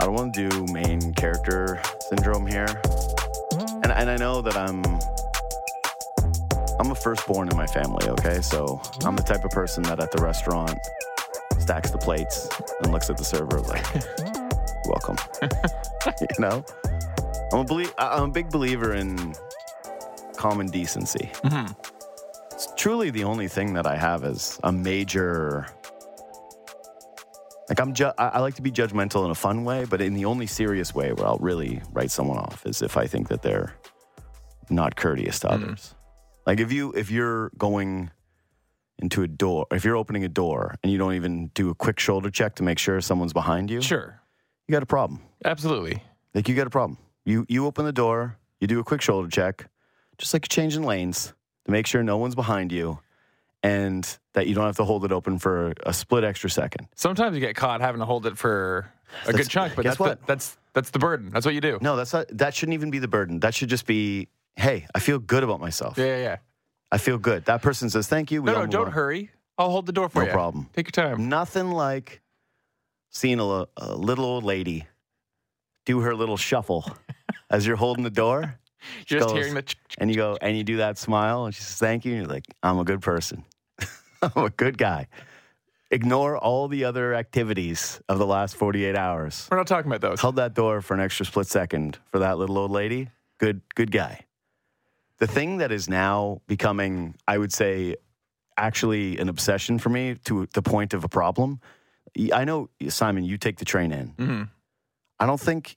I don't want to do main character syndrome here. And, and I know that I'm I'm a firstborn in my family, okay? So I'm the type of person that at the restaurant stacks the plates and looks at the server like, welcome. you know? I'm a, belie- I'm a big believer in common decency. It's truly the only thing that I have is a major like I'm, ju- I like to be judgmental in a fun way, but in the only serious way where I'll really write someone off is if I think that they're not courteous to mm. others. Like if you if you're going into a door, if you're opening a door and you don't even do a quick shoulder check to make sure someone's behind you, Sure. you got a problem. Absolutely. Like you got a problem. You you open the door, you do a quick shoulder check, just like you're changing lanes to make sure no one's behind you, and that you don't have to hold it open for a split extra second. Sometimes you get caught having to hold it for a That's- good chunk, but guess that's what? The, that's that's the burden. That's what you do. No, that's not. That shouldn't even be the burden. That should just be, hey, I feel good about myself. Yeah, yeah, yeah. I feel good. That person says thank you. We No, no, don't on. hurry. I'll hold the door for No you. No problem. Take your time. Nothing like seeing a, a little old lady do her little shuffle as you're holding the door, just goes- hearing the. ch- and you go and you do that smile, and she says thank you, and you're like, I'm a good person. I'm a good guy. Ignore all the other activities of the last 48 hours. We're not talking about those. held that door for an extra split second for that little old lady. Good, good guy. The thing that is now becoming, I would say, actually an obsession for me to the point of a problem. I know Simon, you take the train in. hmm I don't think,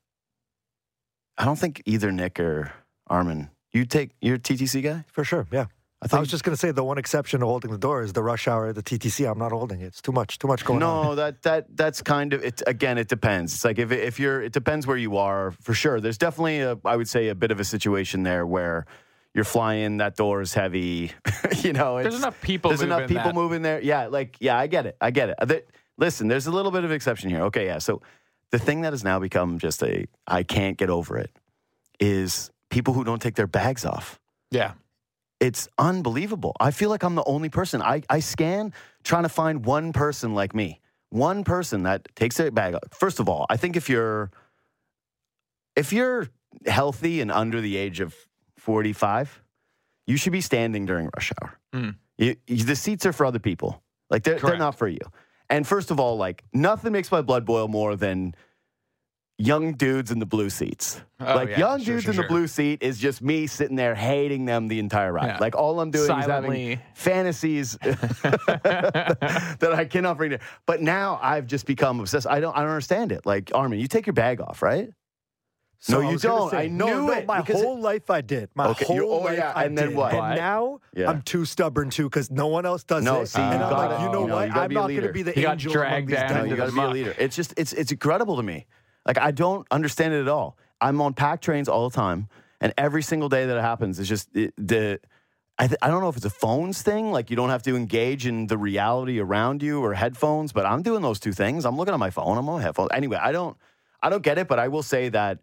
I don't think either Nick or Armin. You take you're TTC guy. For sure, yeah. I I was just going to say the one exception to holding the door is the rush hour, the TTC. I'm not holding it. It's too much, too much going on. no, that that that's kind of it. Again, it depends. It's like if if you're, it depends where you are for sure. There's definitely a, I would say, a bit of a situation there where you're flying. That door is heavy. you know, There's enough people. There's enough moving people that- moving there. Yeah, like yeah, I get it. I get it. That- listen, there's a little bit of exception here. Okay, yeah. So the thing that has now become just a I can't get over it is people who don't take their bags off Yeah. it's unbelievable. I feel like I'm the only person. I, I scan trying to find one person like me, one person that takes their bag. off. First of all, I think if you're if you're healthy and under the age of 45, you should be standing during rush hour. Mm. You, you- the seats are for other people. Like they're they're not for you. And first of all, like nothing makes my blood boil more than young dudes in the blue seats. Oh, like yeah, young sure, dudes sure, in the blue seat is just me sitting there hating them the entire ride. Yeah. Like all I'm doing is having fantasies that I cannot bring to. But now I've just become obsessed. I don't I don't understand it. Like Armin, you take your bag off, right? So No, you was don't. say, I no, knew no, it My because whole life I did. My Okay, whole you- oh, life yeah, I and then did. what? And now Yeah. I'm too stubborn too because no one else does No, it. see, and I'm gotta- like, you know you know, what? you I'm not going to be the You got angel dragged among these down No, you got to be a leader. It's just it's it's incredible to me. Like I don't understand it at all. I'm on packed trains all the time, and every single day that it happens, it's just it, the. I, th- I don't know if it's a phones thing, like you don't have to engage in the reality around you or headphones, but I'm doing those two things. I'm looking at my phone, I'm on headphones. Anyway, I don't, I don't get it, but I will say that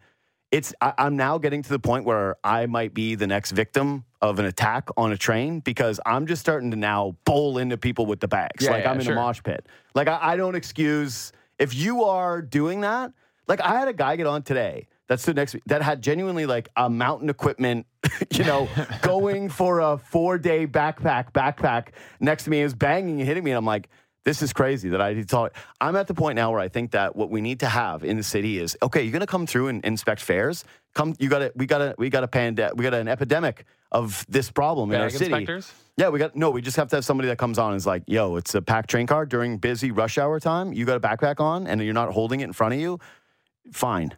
it's. I, I'm now getting to the point where I might be the next victim of an attack on a train because I'm just starting to now bowl into people with the bags, Yeah, like yeah, I'm in sure. a mosh pit. Like I, I don't excuse if you are doing that. Like I had a guy get on today that stood next to me that had genuinely like a mountain equipment, you know, going for a four day backpack backpack next to me. Was banging and hitting me, and I'm like. This is crazy that I need to. I'm at the point now where I think that what we need to have in the city is okay. You're going to come through and inspect fares. Come, you got to. We got to. We got a pand. We got an epidemic of this problem in our city. inspectors? Yeah, we got no. We just have to have somebody that comes on and is like, "Yo, it's a packed train car during busy rush hour time. You got a backpack on, and you're not holding it in front of you. Fine,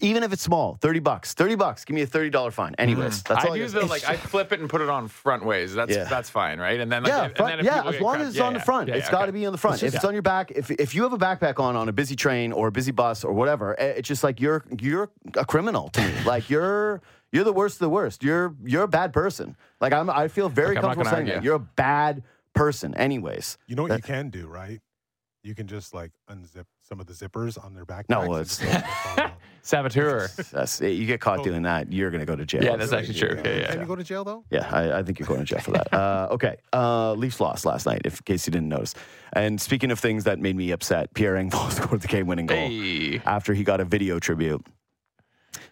even if it's small, thirty bucks. Thirty bucks. Give me a thirty dollar fine. Anyways, that's all Mm. I do the like I flip it and put it on front ways. That's Yeah. that's fine, right? And then like, yeah, and front- then if yeah. As long caught- as it's yeah, on the front, yeah, it's yeah, got to okay. be on the front. It's If just- it's on your back, if if you have a backpack on on a busy train or a busy bus or whatever, eh, it's just like you're you're a criminal to me. like you're you're the worst of the worst. You're you're a bad person. Like I'm, I feel very Look, comfortable gonna saying that you're a bad person. Anyways, You know what That- you can do, right? You can just like unzip some of the zippers on their backpacks. No, well, it's- just let them fall down. Saboteur. That's, you get caught Oh. doing that, you're going to go to jail. Yeah, that's actually true. Yeah. Okay, yeah. Can you go to jail though? Yeah, I, I think you're going to jail for that. Uh, okay. Uh, Leafs lost last night, if, in case you didn't notice. And speaking of things that made me upset, Pierre Engvall scored the game-winning goal Hey. after he got a video tribute.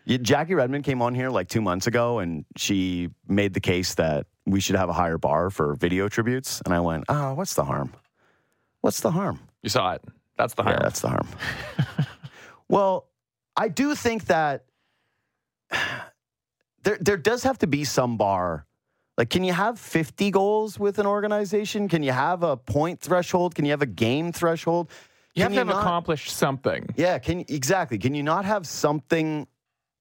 Jackie Redmond came on here like two months ago, and she made the case that we should have a higher bar for video tributes. And I went, "Oh, what's the harm? What's the harm?" You saw it. That's the Yeah, harm. that's the harm. well, I do think that there there does have to be some bar. Like, can you have 50 goals with an organization? Can you have a point threshold? Can you have a game threshold? you have Can to have not- accomplished something. yeah, can exactly. Can you not have something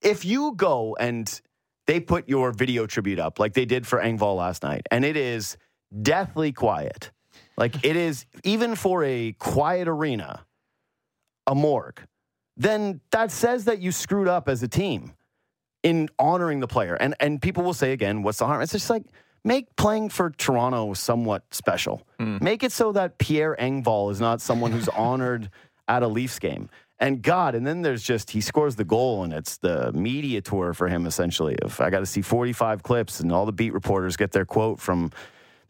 if you go and they put your video tribute up like they did for Engvall last night and it is deathly quiet. Like it is even for a quiet arena, a morgue. Then that says that you screwed up as a team in honoring the player. And and people will say again, what's the harm? It's just like make playing for Toronto somewhat special. Hmm. Make it so that Pierre Engvall is not someone who's honored at a Leafs game. And God, and then there's just he scores the goal, and it's the media tour for him essentially. If I got to see 45 clips, and all the beat reporters get their quote from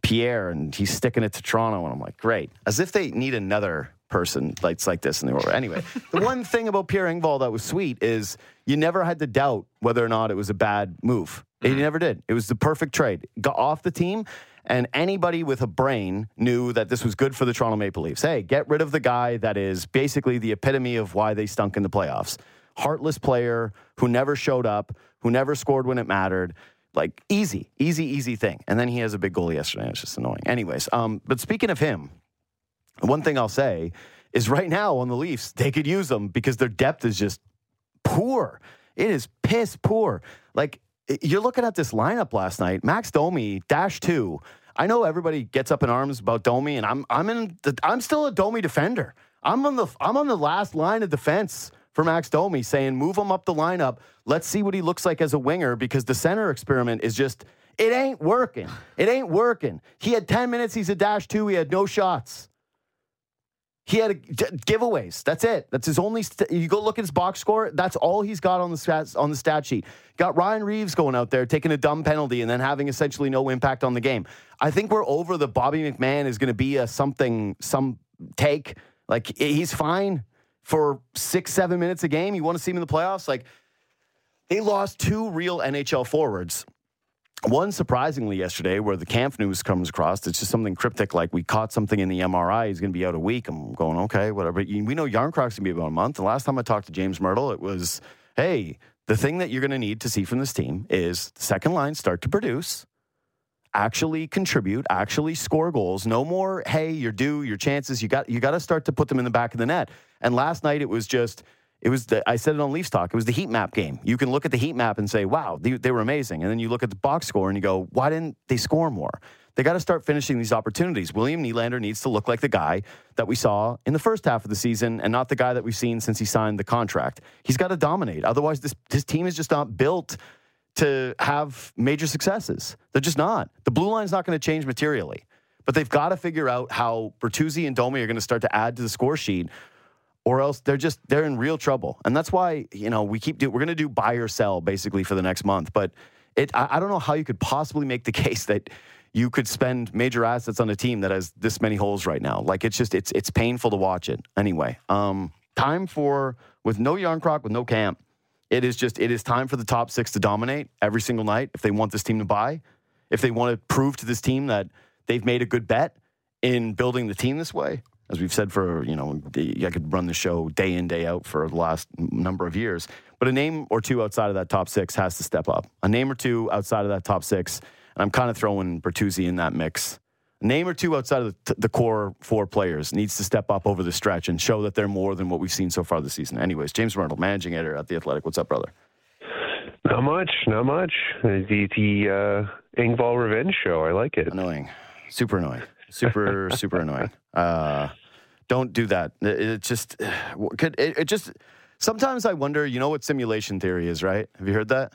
Pierre, and he's sticking it to Toronto, and I'm like, great, as if they need another person like like this in the world. Anyway, the one thing about Pierre Engvall that was sweet is you never had to doubt whether or not it was a bad move. You mm-hmm. never did. It was the perfect trade. Got off the team, and anybody with a brain knew that this was good for the Toronto Maple Leafs. Hey, get rid of the guy that is basically the epitome of why they stunk in the playoffs. Heartless player who never showed up, who never scored when it mattered. Like easy, easy, easy thing. And then he has a big goal yesterday. It's just annoying. Anyways, um, but speaking of him, one thing I'll say is right now on the Leafs, they could use them because their depth is just poor. It is piss poor. Like you're looking at this lineup last night. Max Domi dash two. I know everybody gets up in arms about Domi, and I'm I'm in the, I'm still a Domi defender. I'm on the I'm on the last line of defense for Max Domi, saying move him up the lineup. Let's see what he looks like as a winger because the center experiment is just it ain't working. It ain't working. He had 10 minutes. He's a dash two. He had no shots. He had giveaways. That's it. That's his only. St- you go look at his box score. That's all he's got on the stats on the stat sheet. Got Ryan Reaves going out there taking a dumb penalty and then having essentially no impact on the game. I think we're over the Bobby McMann is going to be a something some take. Like he's fine for six seven minutes a game. You want to see him in the playoffs? Like they lost two real NHL forwards. One surprisingly yesterday, where the Kampf news comes across, it's just something cryptic like we caught something in the MRI. He's going to be out a week. I'm going okay, whatever. We know Jarnkrok's going to be about a month. The last time I talked to James Mirtle, it was, hey, the thing that you're going to need to see from this team is the second line start to produce, actually contribute, actually score goals. No more, hey, you're due, your chances. You got you got to start to put them in the back of the net. And last night it was just. It was the, I said it on Leafs Talk. It was the heat map game. You can look at the heat map and say, "Wow, they, they were amazing," and then you look at the box score and you go, "Why didn't they score more?" They got to start finishing these opportunities. William Nylander needs to look like the guy that we saw in the first half of the season, and not the guy that we've seen since he signed the contract. He's got to dominate. Otherwise, this this team is just not built to have major successes. They're just not. The blue line's not going to change materially, but they've got to figure out how Bertuzzi and Domi are going to start to add to the score sheet, or else they're just they're in real trouble. And that's why you know we keep do we're going to do buy or sell basically for the next month. But it I, I don't know how you could possibly make the case that you could spend major assets on a team that has this many holes right now. Like it's just it's it's painful to watch it. Anyway, um, time for with no Jarnkrok with no Kampf. It is just it is time for the top six to dominate every single night if they want this team to buy, if they want to prove to this team that they've made a good bet in building the team this way. As we've said for you know, I could run the show day in day out for the last number of years. But a name or two outside of that top six has to step up. A name or two outside of that top six, and I'm kind of throwing Bertuzzi in that mix. Name or two outside of the, the core four players needs to step up over the stretch and show that they're more than what we've seen so far this season. Anyways, James Mirtle, managing editor at the Athletic. What's up, brother? Not much, not much. The the uh, Engvall Revenge Show. I like it. Annoying, super annoying, super super annoying. Uh, don't do that. It, it just could. It, it just sometimes I wonder. You know what simulation theory is, right? Have you heard that?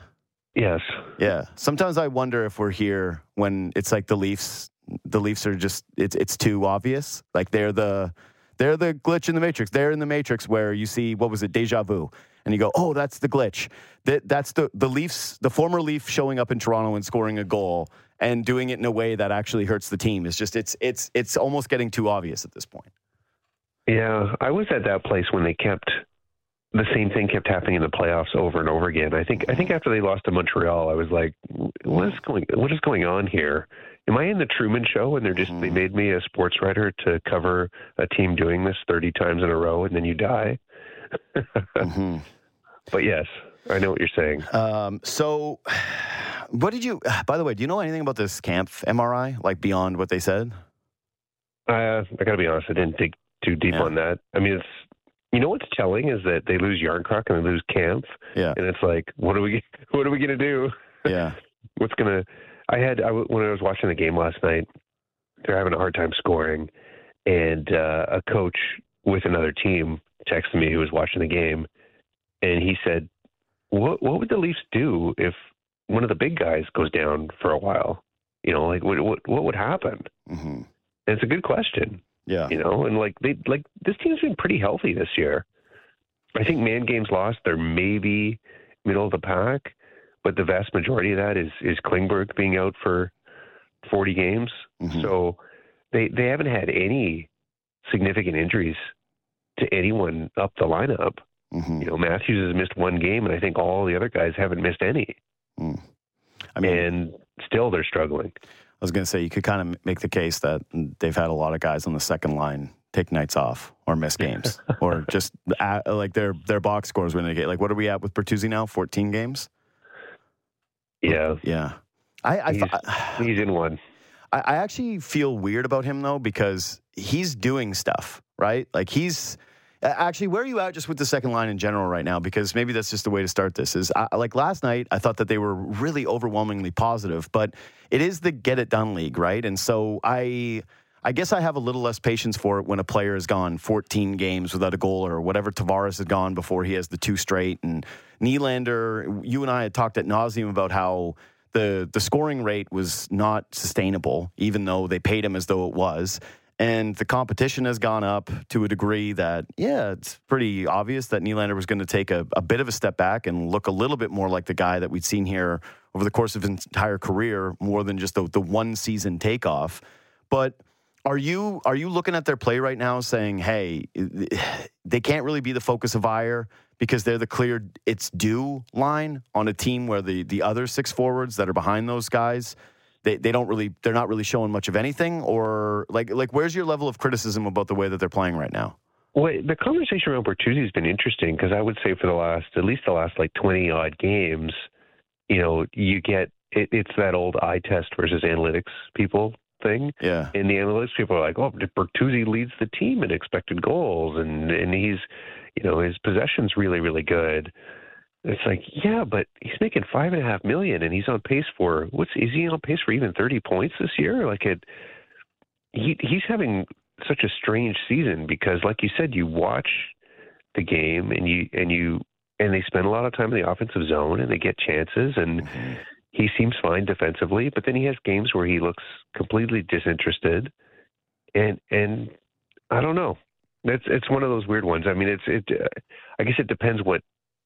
Yes. Yeah. Sometimes I wonder if we're here when it's like the Leafs. The Leafs are just it's it's too obvious. Like they're the They're the glitch in the matrix. They're in the matrix where you see what was it, deja vu, and you go, oh, that's the glitch. That that's the the Leafs, the former Leaf showing up in Toronto and scoring a goal and doing it in a way that actually hurts the team. It's just it's it's it's almost getting too obvious at this point. Yeah, I was at that place when they kept the same thing kept happening in the playoffs over and over again. I think I think after they lost to Montreal, I was like, what is going what is going on here? Am I in the Truman Show and they're just they made me a sports writer to cover a team doing this thirty times in a row and then you die? hmm But yes, I know what you're saying. Um, so, what did you? By the way, do you know anything about this Kampf MRI? Like beyond what they said? Uh, I got to be honest, I didn't dig too deep Yeah. on that. I mean, it's you know what's telling is that they lose Jarnkrok and they lose Kampf, Yeah, and it's like, what are we what are we gonna do? yeah. what's gonna i had I, when i was watching the game last night they're having a hard time scoring and uh, a coach with another team texted me who was watching the game and he said what what would the leafs do if one of the big guys goes down for a while? You know like what what, what would happen? Hmm and it's a good question. Yeah. you know and like they like this team's been pretty healthy this year. I think man games lost they're maybe middle of the pack but the vast majority of that is is klingberg being out for 40 games Mhm. so they they haven't had any significant injuries to anyone up the lineup Mhm. you know matthews has missed one game and i think all the other guys haven't missed any I mean, and still they're struggling I was going to say you could kind of make the case that they've had a lot of guys on the second line take nights off or miss games or just uh like their their box scores when they get like what are we at with Bertuzzi now? Fourteen games. Yeah Yeah. I I, He's- I he's in one I actually feel weird about him though because he's doing stuff right. Like he's actually where are you at just with the second line in general right now? Because maybe that's just the way to start this. Is I, like last night I thought that they were really overwhelmingly positive, but it is the get it done league, right? And so I. I guess I have a little less patience for it when a player has gone 14 games without a goal or whatever Tavares had gone before he has the two straight. And Nylander, you and I had talked at nauseum about how the the scoring rate was not sustainable, even though they paid him as though it was. And the competition has gone up to a degree that, yeah, it's pretty obvious that Nylander was going to take a, a bit of a step back and look a little bit more like the guy that we'd seen here over the course of his entire career, more than just the, the one season takeoff. But are you are you looking at their play right now, saying, "Hey, they can't really be the focus of ire because they're the clear it's due line on a team where the the other six forwards that are behind those guys, they, they don't really they're not really showing much of anything, or like like where's your level of criticism about the way that they're playing right now? Well, the conversation around Bertuzzi has been interesting because I would say for the last, at least the last like 20 odd games, you know, you get it, it's that old eye test versus analytics people thing. Yeah, And the analytics people are like, oh, Bertuzzi leads the team in expected goals, and and he's, you know, his possession's really really good. It's like, yeah, but he's making five and a half million, and he's on pace for what's is he on pace for even thirty points this year? Like it, he he's having such a strange season because, like you said, you watch the game and you and you and they spend a lot of time in the offensive zone and they get chances and mm-hmm. He seems fine defensively, but then he has games where he looks completely disinterested, and and I don't know. It's it's one of those weird ones. I mean, it's it. I guess it depends what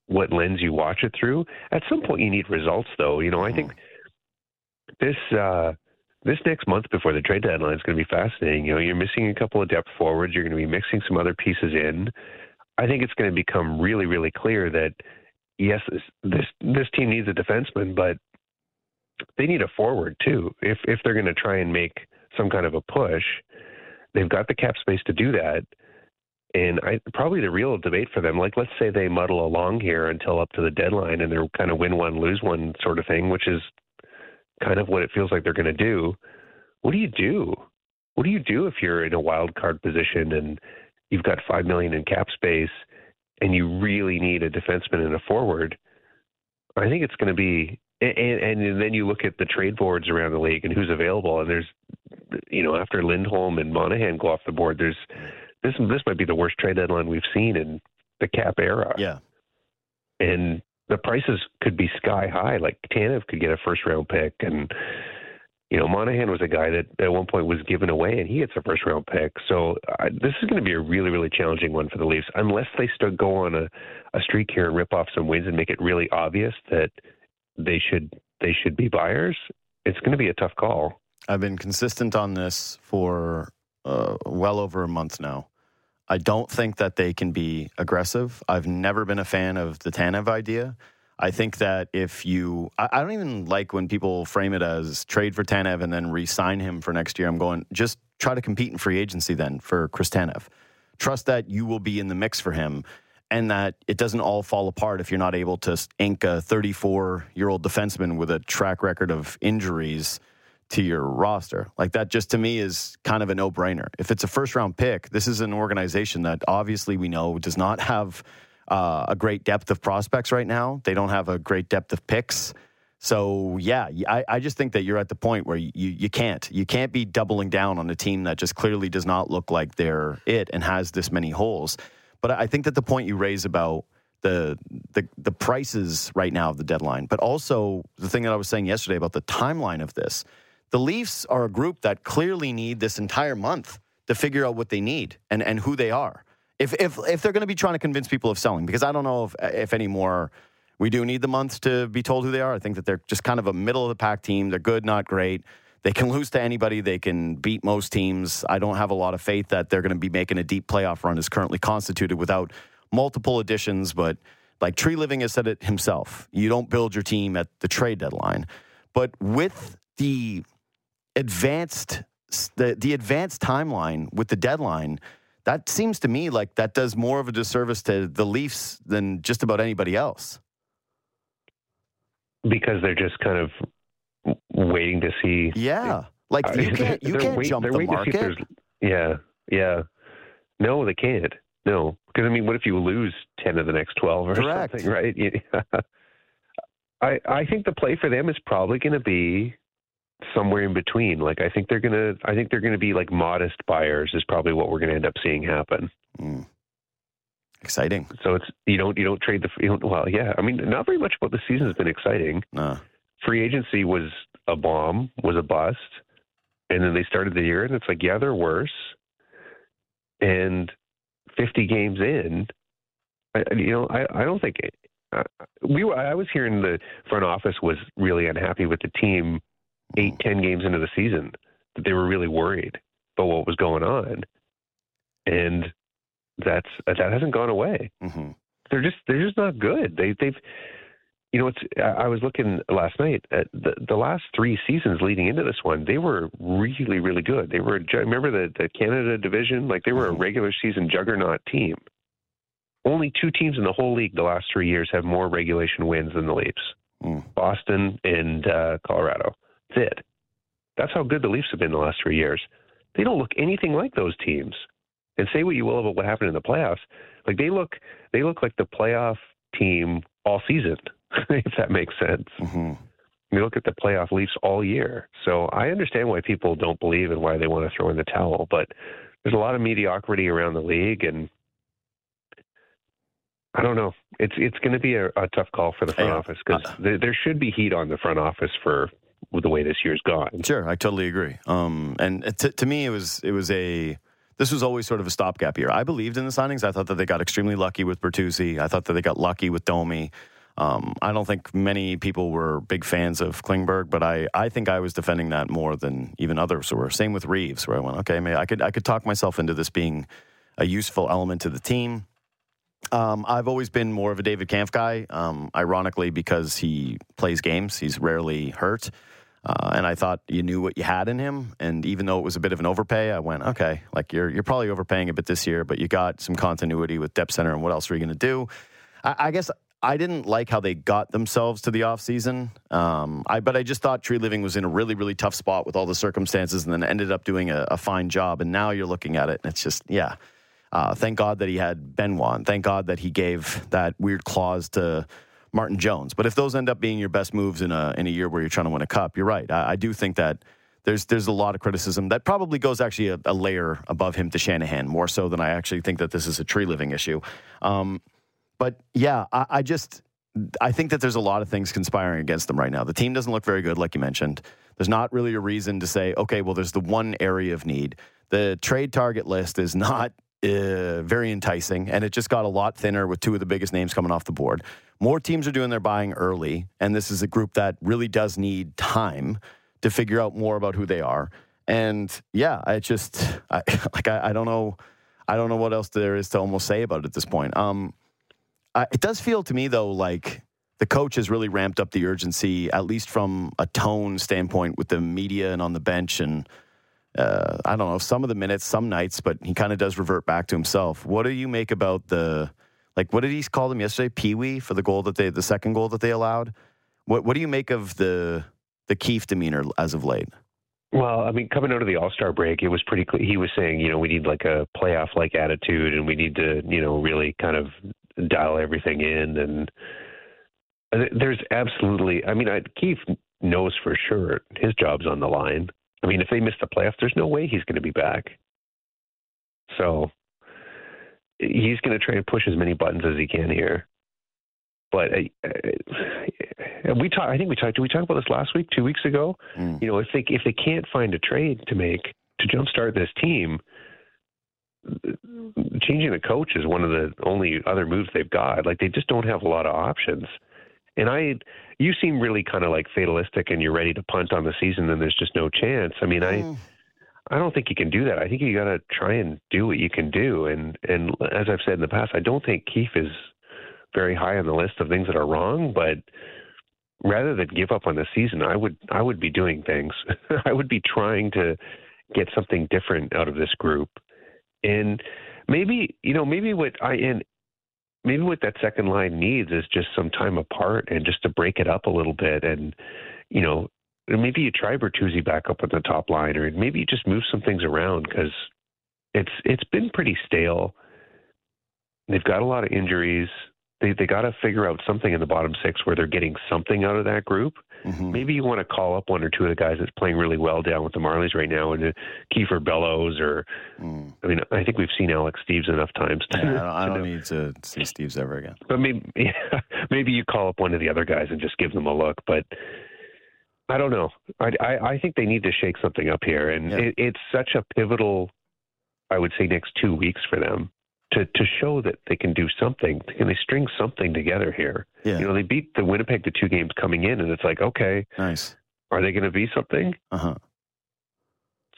what lens you watch it through. At some point, you need results, though. You know, I think this uh, this next month before the trade deadline is going to be fascinating. You know, you're missing a couple of depth forwards. You're going to be mixing some other pieces in. I think it's going to become really, really clear that yes, this this, this team needs a defenseman, but they need a forward too. If if they're going to try and make some kind of a push, they've got the cap space to do that. And I probably the real debate for them, like let's say they muddle along here until up to the deadline, and they're kind of win one lose one sort of thing, which is kind of what it feels like they're going to do. What do you do? What do you do if you're in a wild card position and you've got five million in cap space, and you really need a defenseman and a forward? I think it's going to be and, and then you look at the trade boards around the league and who's available, and there's, you know, after Lindholm and Monahan go off the board, there's this this might be the worst trade deadline we've seen in the cap era. yeah, and the prices could be sky high. Like Tanev could get a first round pick, and You know, Monahan was a guy that at one point was given away, and he gets a first round pick. So uh, this is going to be a really, really challenging one for the Leafs, unless they start go on a, a streak here and rip off some wins and make it really obvious that they should they should be buyers. It's going to be a tough call. I've been consistent on this for uh, well over a month now. I don't think that they can be aggressive. I've never been a fan of the Tanev idea. I think that if you, I, I don't even like when people frame it as trade for Tanev and then re-sign him for next year. I'm going just try to compete in free agency then for Chris Tanev. Trust that you will be in the mix for him, and that it doesn't all fall apart if you're not able to ink a 34 year old defenseman with a track record of injuries to your roster. Like that just to me is kind of a no brainer. If it's a first round pick, this is an organization that obviously we know does not have uh, a great depth of prospects right now. They don't have a great depth of picks. So yeah, I, I just think that you're at the point where you, you can't you can't be doubling down on a team that just clearly does not look like they're it and has this many holes. But I think that the point you raise about the the the prices right now of the deadline, but also the thing that I was saying yesterday about the timeline of this. The Leafs are a group that clearly need this entire month to figure out what they need and, and who they are. If if if they're going to be trying to convince people of selling, because I don't know if if anymore we do need the month to be told who they are. I think that they're just kind of a middle of the pack team. They're good, not great. They can lose to anybody. They can beat most teams. I don't have a lot of faith that they're going to be making a deep playoff run as currently constituted without multiple additions. But like Treliving has said it himself, you don't build your team at the trade deadline. But with the advanced the the advanced timeline with the deadline, that seems to me like that does more of a disservice to the Leafs than just about anybody else. Because they're just kind of waiting to see. Yeah, like you can't you can't wait, jump the market. Yeah, yeah. No, they can't. No, because I mean, what if you lose ten of the next twelve or Correct. something, right? I I think the play for them is probably going to be somewhere in between. Like I think they're gonna I think they're gonna be like modest buyers is probably what we're gonna end up seeing happen. Mm. Exciting. So it's you don't you don't trade the you don't, well yeah I mean not very much about the season has been exciting. Uh, Free agency was a bomb was a bust, and then they started the year and it's like yeah they're worse, and fifty games in, I, you know I I don't think. Uh, we were, I was hearing the front office was really unhappy with the team eight, ten games into the season that they were really worried about what was going on, and that's that hasn't gone away. hmm They're just they're just not good. They they've you know it's I was looking last night at the the last three seasons leading into this one. They were really really good. They were remember the the Canada division like they were a regular season juggernaut team. Only two teams in the whole league the last three years have more regulation wins than the Leafs. Mm. Boston and uh, Colorado. That's it. That's how good the Leafs have been the last three years. They don't look anything like those teams. And say what you will about what happened in the playoffs, like they look, they look like the playoff team all season, if that makes sense. hmm You look at the playoff Leafs all year. So I understand why people don't believe and why they want to throw in the towel, but there's a lot of mediocrity around the league, and I don't know. It's it's going to be a, a tough call for the front Yeah. office because Uh, there, there should be heat on the front office for the way this year's gone. Sure, I totally agree. Um, and to, to me, it was it was a this was always sort of a stopgap year. I believed in the signings. I thought that they got extremely lucky with Bertuzzi. I thought that they got lucky with Domi. Um, I don't think many people were big fans of Klingberg, but I, I think I was defending that more than even others were. Same with Reaves, where I went, okay, I could I could talk myself into this being a useful element to the team. Um, I've always been more of a David Kampf guy, um, ironically, because he plays games. He's rarely hurt. Uh, and I thought you knew what you had in him. And even though it was a bit of an overpay, I went, okay, like you're, you're probably overpaying a bit this year, but you got some continuity with depth center. And what else are you going to do? I, I guess I didn't like how they got themselves to the offseason. Um, I, but I just thought Treliving was in a really, really tough spot with all the circumstances and then ended up doing a, a fine job. And now you're looking at it and it's just, yeah. Uh, thank God that he had Benoit. and Thank God that he gave that weird clause to Martin Jones. But if those end up being your best moves in a in a year where you're trying to win a cup, you're right. I, I do think that there's there's a lot of criticism that probably goes actually a, a layer above him to Shanahan, more so than I actually think that this is a Treliving issue. Um, but yeah, I, I just I think that there's a lot of things conspiring against them right now. The team doesn't look very good, like you mentioned. There's not really a reason to say, okay, well, there's the one area of need. The trade target list is not uh, very enticing, and it just got a lot thinner with two of the biggest names coming off the board. More teams are doing their buying early, and this is a group that really does need time to figure out more about who they are. And yeah, I just I, like I, I don't know, I don't know what else there is to almost say about it at this point. Um, I, it does feel to me though like the coach has really ramped up the urgency, at least from a tone standpoint, with the media and on the bench and uh, I don't know, some of the minutes, some nights, but he kind of does revert back to himself. What do you make about the, like, what did he call them yesterday? Pee wee for the goal that they, the second goal that they allowed. What What do you make of the the Keefe demeanor as of late? Well, I mean, coming out of the All Star break, it was pretty clear. He was saying, you know, we need like a playoff like attitude, and we need to, you know, really kind of dial everything in. And there's absolutely, I mean, I, Keefe knows for sure his job's on the line. I mean, if they miss the playoffs, there's no way he's going to be back. So he's going to try and push as many buttons as he can here. But uh, we talked. I think we talked. Did we talk about this last week? Two weeks ago? Mm. You know, if they if they can't find a trade to make to jumpstart this team, changing the coach is one of the only other moves they've got. Like they just don't have a lot of options. And I, you seem really kind of like fatalistic, and you're ready to punt on the season, and there's just no chance. I mean, mm. I, I don't think you can do that. I think you got to try and do what you can do. And and as I've said in the past, I don't think Keefe is very high on the list of things that are wrong, but rather than give up on the season, I would I would be doing things. I would be trying to get something different out of this group. And maybe you know maybe what I and maybe what that second line needs is just some time apart and just to break it up a little bit and you know maybe you try Bertuzzi back up on the top line or maybe you just move some things around because it's it's been pretty stale. They've got a lot of injuries they they got to figure out something in the bottom six where they're getting something out of that group. Mm-hmm. Maybe you want to call up one or two of the guys that's playing really well down with the Marlies right now, and uh, Kiefer Bellows, or mm. I mean, I think we've seen Alex Steeves enough times. To, yeah, I don't, I don't need to see Steeves ever again. But maybe yeah, maybe you call up one of the other guys and just give them a look. But I don't know. I I, I think they need to shake something up here, and yeah. it, it's such a pivotal. I would say next two weeks for them to to show that they can do something. Can they string something together here? Yeah. You know, they beat the Winnipeg the two games coming in, and it's like, okay, nice. Are they going to be something? Uh huh.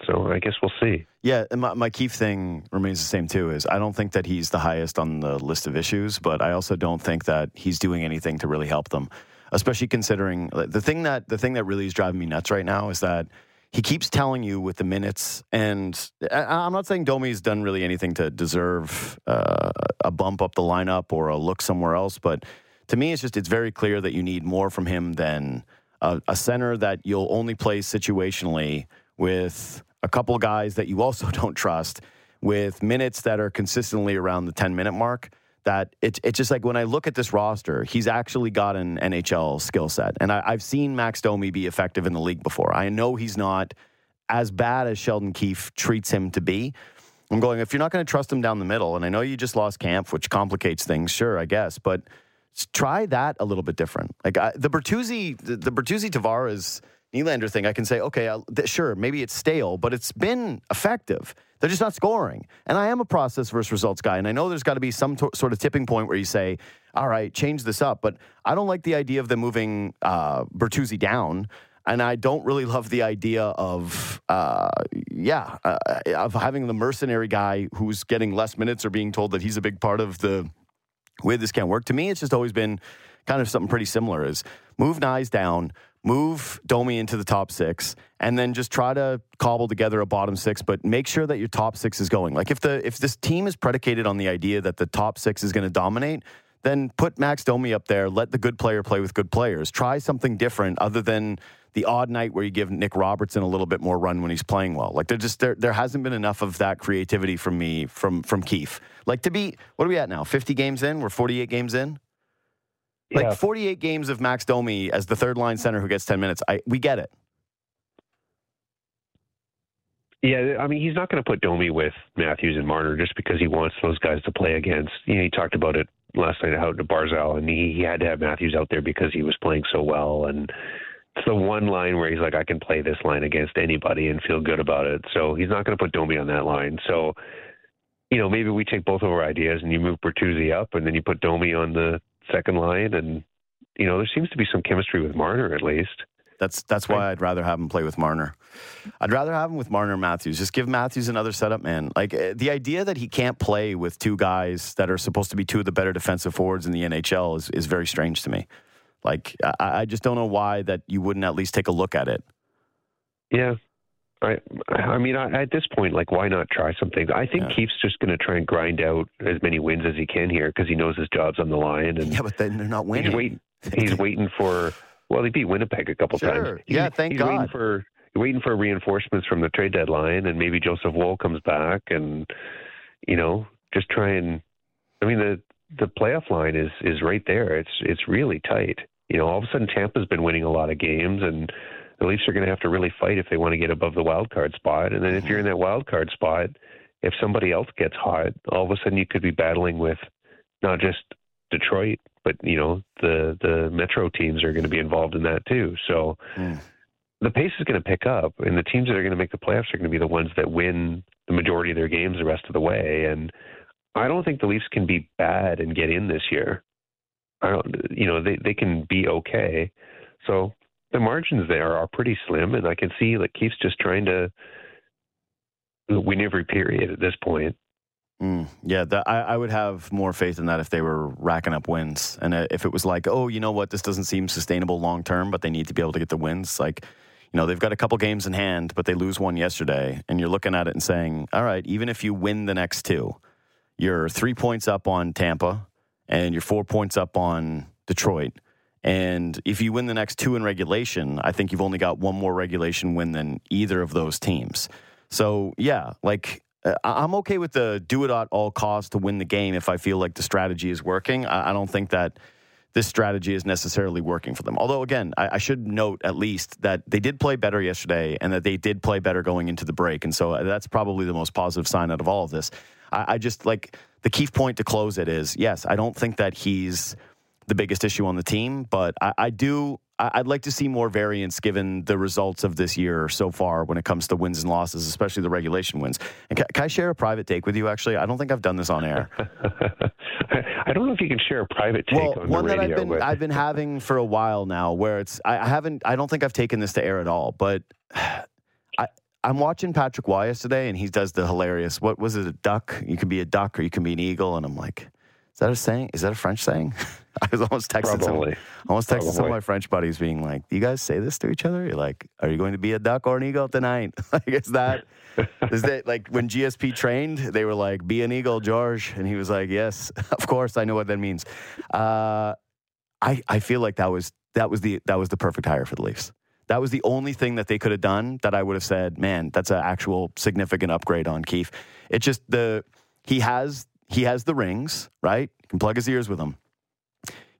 So I guess we'll see. Yeah, my, my Keefe thing remains the same too. Is I don't think that he's the highest on the list of issues, but I also don't think that he's doing anything to really help them. Especially considering the thing that the thing that really is driving me nuts right now is that he keeps telling you with the minutes, and I'm not saying Domi's done really anything to deserve uh, a bump up the lineup or a look somewhere else, but to me, it's just it's very clear that you need more from him than a, a center that you'll only play situationally with a couple guys that you also don't trust, with minutes that are consistently around the 10 minute mark that it's it's just like when I look at this roster, he's actually got an NHL skill set, and I, have seen Max Domi be effective in the league before. I know he's not as bad as Sheldon Keefe treats him to be. I'm going if you're not going to trust him down the middle, and I know you just lost Kampf, which complicates things, sure, I guess, but try that a little bit different. Like I, the Bertuzzi, the, the Bertuzzi Tavares Nylander thing, I can say, okay, I'll, th- sure, maybe it's stale, but it's been effective. They're just not scoring. And I am a process versus results guy. And I know there's got to be some sort of tipping point where you say, all right, change this up. But I don't like the idea of them moving uh, Bertuzzi down. And I don't really love the idea of, uh, yeah, uh, of having the mercenary guy who's getting less minutes or being told that he's a big part of the way this can't work. To me, it's just always been kind of something pretty similar is move Knies down, move Domi into the top six, and then just try to cobble together a bottom six, but make sure that your top six is going. Like if the if this team is predicated on the idea that the top six is going to dominate, then put Max Domi up there. Let the good player play with good players. Try something different other than the odd night where you give Nick Robertson a little bit more run when he's playing well. Like there just there there hasn't been enough of that creativity from me from from Keefe. Like to be what are we at now? Fifty games in? We're forty eight games in. Like yeah. 48 games of Max Domi as the third line center who gets 10 minutes. I we get it. Yeah, I mean, he's not going to put Domi with Matthews and Marner just because he wants those guys to play against. You know, he talked about it last night out to Barzal, and he, he had to have Matthews out there because he was playing so well. And it's the one line where he's like, I can play this line against anybody and feel good about it. So he's not going to put Domi on that line. So, you know, maybe we take both of our ideas and you move Bertuzzi up, and then you put Domi on the second line, and you know, there seems to be some chemistry with Marner at least. That's that's why I'd rather have him play with Marner. I'd rather have him with Marner and Matthews. Just give Matthews another setup, man. Like uh, the idea that he can't play with two guys that are supposed to be two of the better defensive forwards in the NHL is, is very strange to me. Like I, I just don't know why that you wouldn't at least take a look at it. Yeah. I, I mean, I, at this point, like, why not try something? I think Yeah. Keefe's just going to try and grind out as many wins as he can here because he knows his job's on the line, and Yeah, but then they're not winning. he's waiting. He's waiting for. Well, he beat Winnipeg a couple Sure. times. He's- Yeah, thank he's Waiting God. for waiting for reinforcements from the trade deadline, and maybe Joseph Woll comes back, and you know, just try and. I mean, the the playoff line is is right there. It's it's really tight. You know, all of a sudden Tampa's been winning a lot of games, and the Leafs are going to have to really fight if they want to get above the wild card spot. And then if you're in that wild card spot, if somebody else gets hot, all of a sudden you could be battling with not just Detroit, but you know the the Metro teams are going to be involved in that too. So Mm. the pace is going to pick up, and the teams that are going to make the playoffs are going to be the ones that win the majority of their games the rest of the way. And I don't think the Leafs can be bad and get in this year. I don't, you know, they they can be okay. So the margins there are pretty slim, and I can see that Keefe's just trying to win every period at this point. Mm, yeah, I, I would have more faith in that if they were racking up wins, and uh, if it was like, oh, you know what, this doesn't seem sustainable long term, but they need to be able to get the wins. Like, you know, they've got a couple games in hand, but they lose one yesterday, and you're looking at it and saying, all right, even if you win the next two, you're three points up on Tampa, and you're four points up on Detroit. And if you win the next two in regulation, I think you've only got one more regulation win than either of those teams. So yeah, like uh, I'm okay with the do it at all costs to win the game if I feel like the strategy is working. I, don't think that this strategy is necessarily working for them. Although again, I, I should note at least that they did play better yesterday and that they did play better going into the break, and so uh, that's probably the most positive sign out of all of this. I, I just like the key point to close it is yes, I don't think that he's the biggest issue on the team, but I, I do. I- I'd like to see more variance given the results of this year so far when it comes to wins and losses, especially the regulation wins. And can, can I share a private take with you? Actually, I don't think I've done this on air. I don't know if you can share a private take well, on one the that. I've been but I've been having for a while now, where it's I, I haven't I don't think I've taken this to air at all, but I I'm watching Patrick Roy yesterday, and he does the hilarious. What was it? A duck? You can be a duck, or you can be an eagle, and I'm like, is that a saying? Is that a French saying? I was almost texting some, almost texting some of my French buddies, being like, "Do you guys say this to each other? You're like, are you going to be a duck or an eagle tonight? like, is that is that like when GSP trained, they were like, "Be an eagle, George," and he was like, "Yes, of course, I know what that means." Uh, I I feel like that was that was the that was the perfect hire for the Leafs. That was the only thing that they could have done that I would have said, "Man, that's an actual significant upgrade on Keefe." It just the he has he has the rings, right? You can plug his ears with them.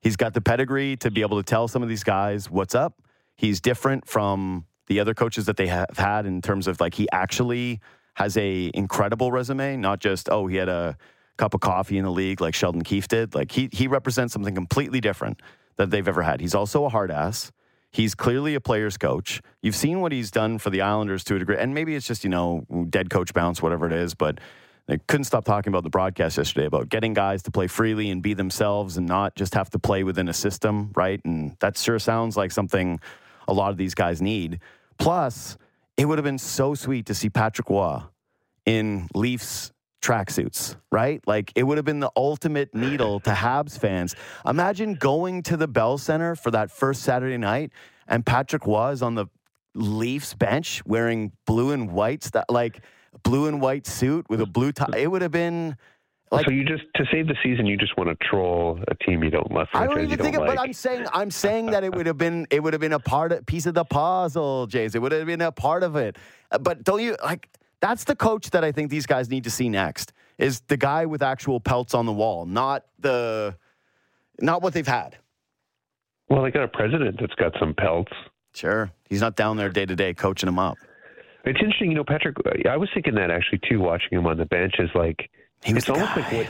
He's got the pedigree to be able to tell some of these guys what's up. He's different from the other coaches that they have had in terms of like he actually has a incredible resume, not just oh he had a cup of coffee in the league like Sheldon Keefe did. Like he he represents something completely different that they've ever had. He's also a hard ass. He's clearly a player's coach. You've seen what he's done for the Islanders to a degree, and maybe it's just you know dead coach bounce, whatever it is, but. They couldn't stop talking about the broadcast yesterday about getting guys to play freely and be themselves and not just have to play within a system, right? And that sure sounds like something a lot of these guys need. Plus, it would have been so sweet to see Patrick Roy in Leafs tracksuits, right? Like it would have been the ultimate needle to Habs fans. Imagine going to the Bell Center for that first Saturday night and Patrick is on the Leafs bench wearing blue and white stuff, like blue and white suit with a blue tie. It would have been like so you just to save the season, you just want to troll a team you don't love. I don't even think don't it, like. but I'm saying I'm saying that it would have been it would have been a part of, piece of the puzzle, Jays. It would have been a part of it. But don't you like that's the coach that I think these guys need to see next is the guy with actual pelts on the wall, not the not what they've had. Well, they got a president that's got some pelts. Sure, he's not down there day to day coaching them up. It's interesting, you know, Patrick. I was thinking that actually too, watching him on the bench is like He was it's almost guy. like what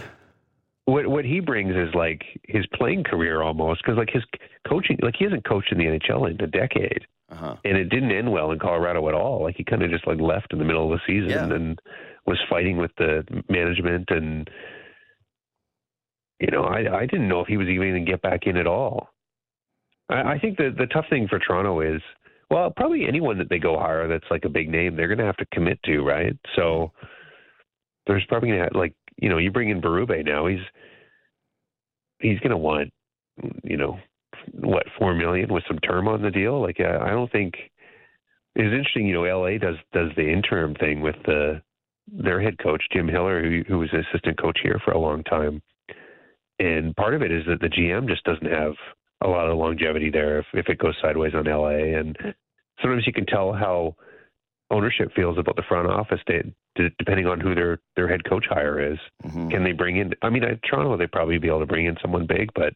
what what he brings is like his playing career almost because like his coaching like he hasn't coached in the NHL in a decade Uh-huh. and it didn't end well in Colorado at all like he kind of just like left in the middle of the season Yeah. and was fighting with the management and you know I I didn't know if he was even going to get back in at all I, I think the the tough thing for Toronto is well probably anyone that they go hire that's like a big name they're going to have to commit to right? So mm-hmm. there's probably going to like you know you bring in Berube now he's he's going to want you know what four million with some term on the deal? Like I don't think it's interesting you know LA does does the interim thing with the their head coach Jim Hiller who who was an assistant coach here for a long time. And part of it is that the GM just doesn't have a lot of longevity there if, if it goes sideways on LA. And sometimes you can tell how ownership feels about the front office, they, depending on who their their head coach hire is. Mhm. Can they bring in? I mean, at Toronto they'd probably be able to bring in someone big, but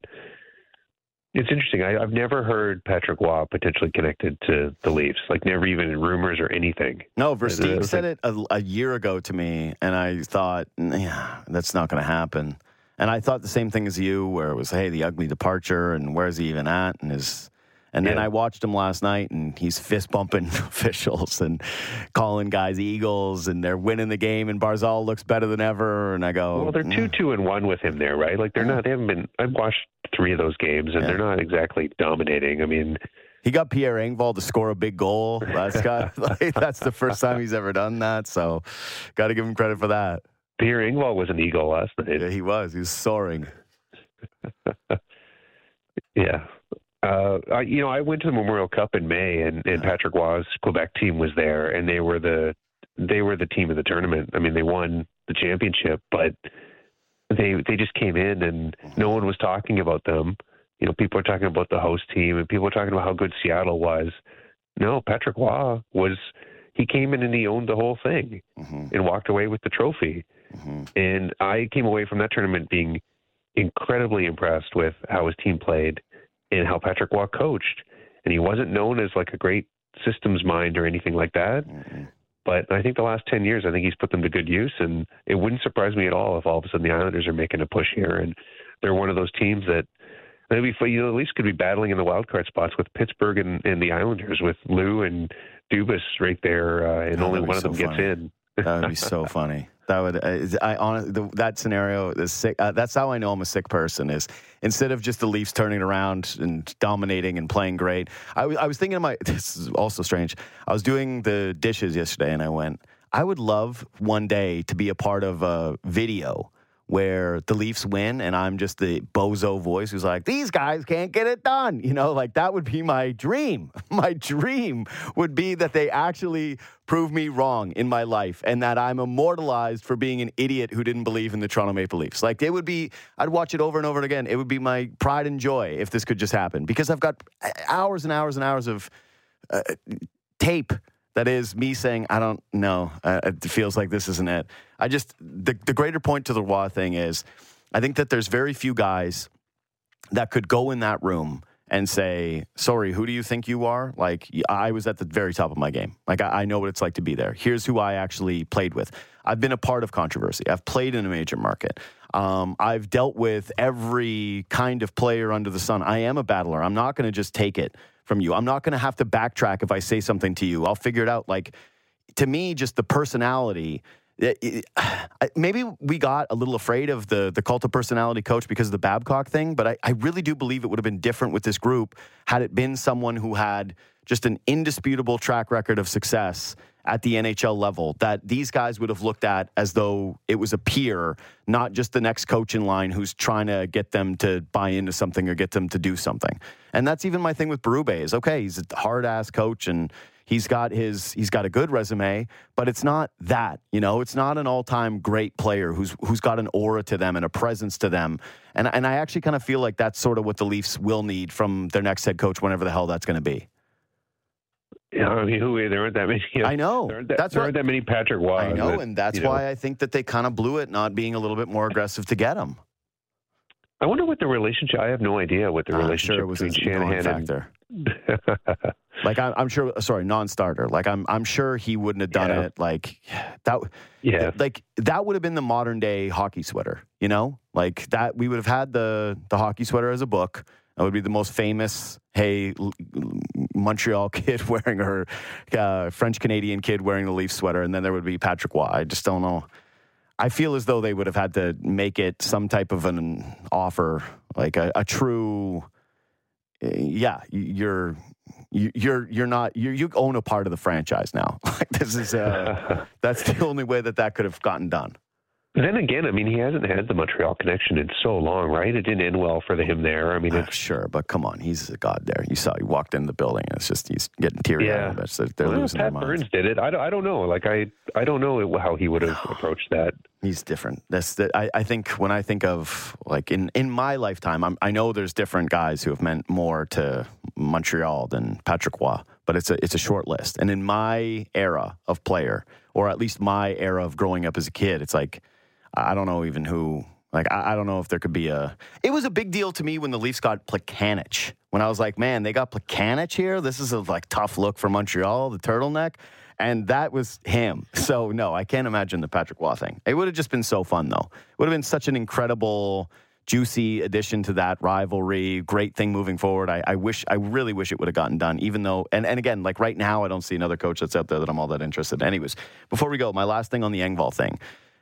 it's interesting. I, I've never heard Patrick Roy potentially connected to the Leafs, like never even in rumors or anything. No, Versteeg said it a, a year ago to me, and I thought, yeah, that's not going to happen. And I thought the same thing as you, where it was, hey, the ugly departure, and where's he even at? And his, and then Yeah. I watched him last night, and he's fist bumping officials and calling guys eagles, and they're winning the game, and Barzal looks better than ever. And I go, Well, they're two, "Mm." two, and one with him there, right? Like they're not. They haven't been. I've watched three of those games, and Yeah. they're not exactly dominating. I mean, He got Pierre Engvall to score a big goal. That's got like, that's the first time he's ever done that. So, got to give him credit for that. Pierre Engvall was an Eagle last night. Yeah, he was. He was soaring. Yeah. Uh, I, you know, I went to the Memorial Cup in May, and, and Patrick Roy's Quebec team was there, and they were the they were the team of the tournament. I mean, they won the championship, but they they just came in, and no one was talking about them. You know, people are talking about the host team, and people are talking about how good Seattle was. No, Patrick Roy was. He came in and he owned the whole thing, hmm and walked away with the trophy. Hmm And I came away from that tournament being incredibly impressed with how his team played and how Patrick Roy coached. And he wasn't known as like a great systems mind or anything like that. hmm But I think the last 10 years, I think he's put them to good use. And it wouldn't surprise me at all if all of a sudden the Islanders are making a push here. And they're one of those teams that maybe you know, at least could be battling in the wild card spots with Pittsburgh and, and the Islanders with Lou and Dubas right there. Uh, and Oh, only one of them gets in. That would be so funny. That would uh, I on that scenario is sick. Uh, that's how I know I'm a sick person. Is instead of just the Leafs turning around and dominating and playing great, I was I was thinking of my. This is also strange. I was doing the dishes yesterday, and I went. I would love one day to be a part of a video where the Leafs win and I'm just the bozo voice who's like, these guys can't get it done. You know, like that would be my dream. My dream would be that they actually prove me wrong in my life and that I'm immortalized for being an idiot who didn't believe in the Toronto Maple Leafs. Like it would be, I'd watch it over and over and again. It would be my pride and joy if this could just happen because I've got hours and hours and hours of uh, tape that is me saying, I don't know. Uh, it feels like this isn't it. I just, the, the greater point to the Roy thing is, I think that there's very few guys that could go in that room and say, sorry, who do you think you are? Like, I was at the very top of my game. Like, I, I know what it's like to be there. Here's who I actually played with. I've been a part of controversy. I've played in a major market. Um, I've dealt with every kind of player under the sun. I am a battler. I'm not going to just take it from you. I'm not going to have to backtrack if I say something to you. I'll figure it out. Like, to me, just the personality. Eh, eh, it- it- maybe we got a little afraid of the the cult of personality coach because of the Babcock thing, but I, I really do believe it would have been different with this group had it been someone who had just an indisputable track record of success at the NHL level that these guys would have looked at as though it was a peer, not just the next coach in line who's trying to get them to buy into something or get them to do something. And that's even my thing with Berube is okay, he's a hard ass coach and he's got his he's got a good resume, but it's not that, you know, it's not an all-time great player who's who's got an aura to them and a presence to them. And and I actually kind of feel like that's sort of what the Leafs will need from their next head coach whenever the hell that's going to be. Yeah, I mean, who there aren't that many. You know, I know. There aren't that, That's there what aren't that many Patrick Roy. I know, that, and that's you know. why I think that they kind of blew it not being a little bit more aggressive to get him. I wonder what the relationship. I have no idea what the ah, I'm relationship sure it was a between Shanahan and factor. Like I'm, I'm sure. Sorry, non-starter. Like I'm, I'm sure he wouldn't have done Yeah. it. Like that. yeah. Like that would have been the modern day hockey sweater. You know, like that. We would have had the the hockey sweater as a book. That would be the most famous. Hey, Montreal kid wearing her uh, French Canadian kid wearing the Leaf sweater, and then there would be Patrick Roy. I just don't know. I feel as though they would have had to make it some type of an offer, like a, a true. uh, Yeah, you- you're you- you're you're not you you own a part of the franchise now. Like this is uh, that's the only way that that could have gotten done. Then again, I mean, he hasn't had the Montreal connection in so long, right? It didn't end well for him there. I mean, Uh, it's sure, but come on, he's a god there. You saw he walked in the building. And it's just he's getting teary Yeah. eyed. It's like they're well, losing Pat their minds. Burns did it. I don't, I don't know. Like I I don't know how he would have approached that. He's different. That's the, I, I think when I think of like in, in my lifetime, I'm, I know there's different guys who have meant more to Montreal than Patrick Roy, but it's a it's a short list. And in my era of player, or at least my era of growing up as a kid, it's like I don't know even who. Like I, I don't know if there could be a. It was a big deal to me when the Leafs got Plekanec. When I was like, man, they got Plekanec here. This is a like tough look for Montreal, the turtleneck, and that was him. So no, I can't imagine the Patrick Roy thing. It would have just been so fun though. It would have been such an incredible, juicy addition to that rivalry. Great thing moving forward. I, I wish, I really wish it would have gotten done. Even though, and and again, like right now, I don't see another coach that's out there that I'm all that interested. in. Anyways, before we go, my last thing on the Engvall thing.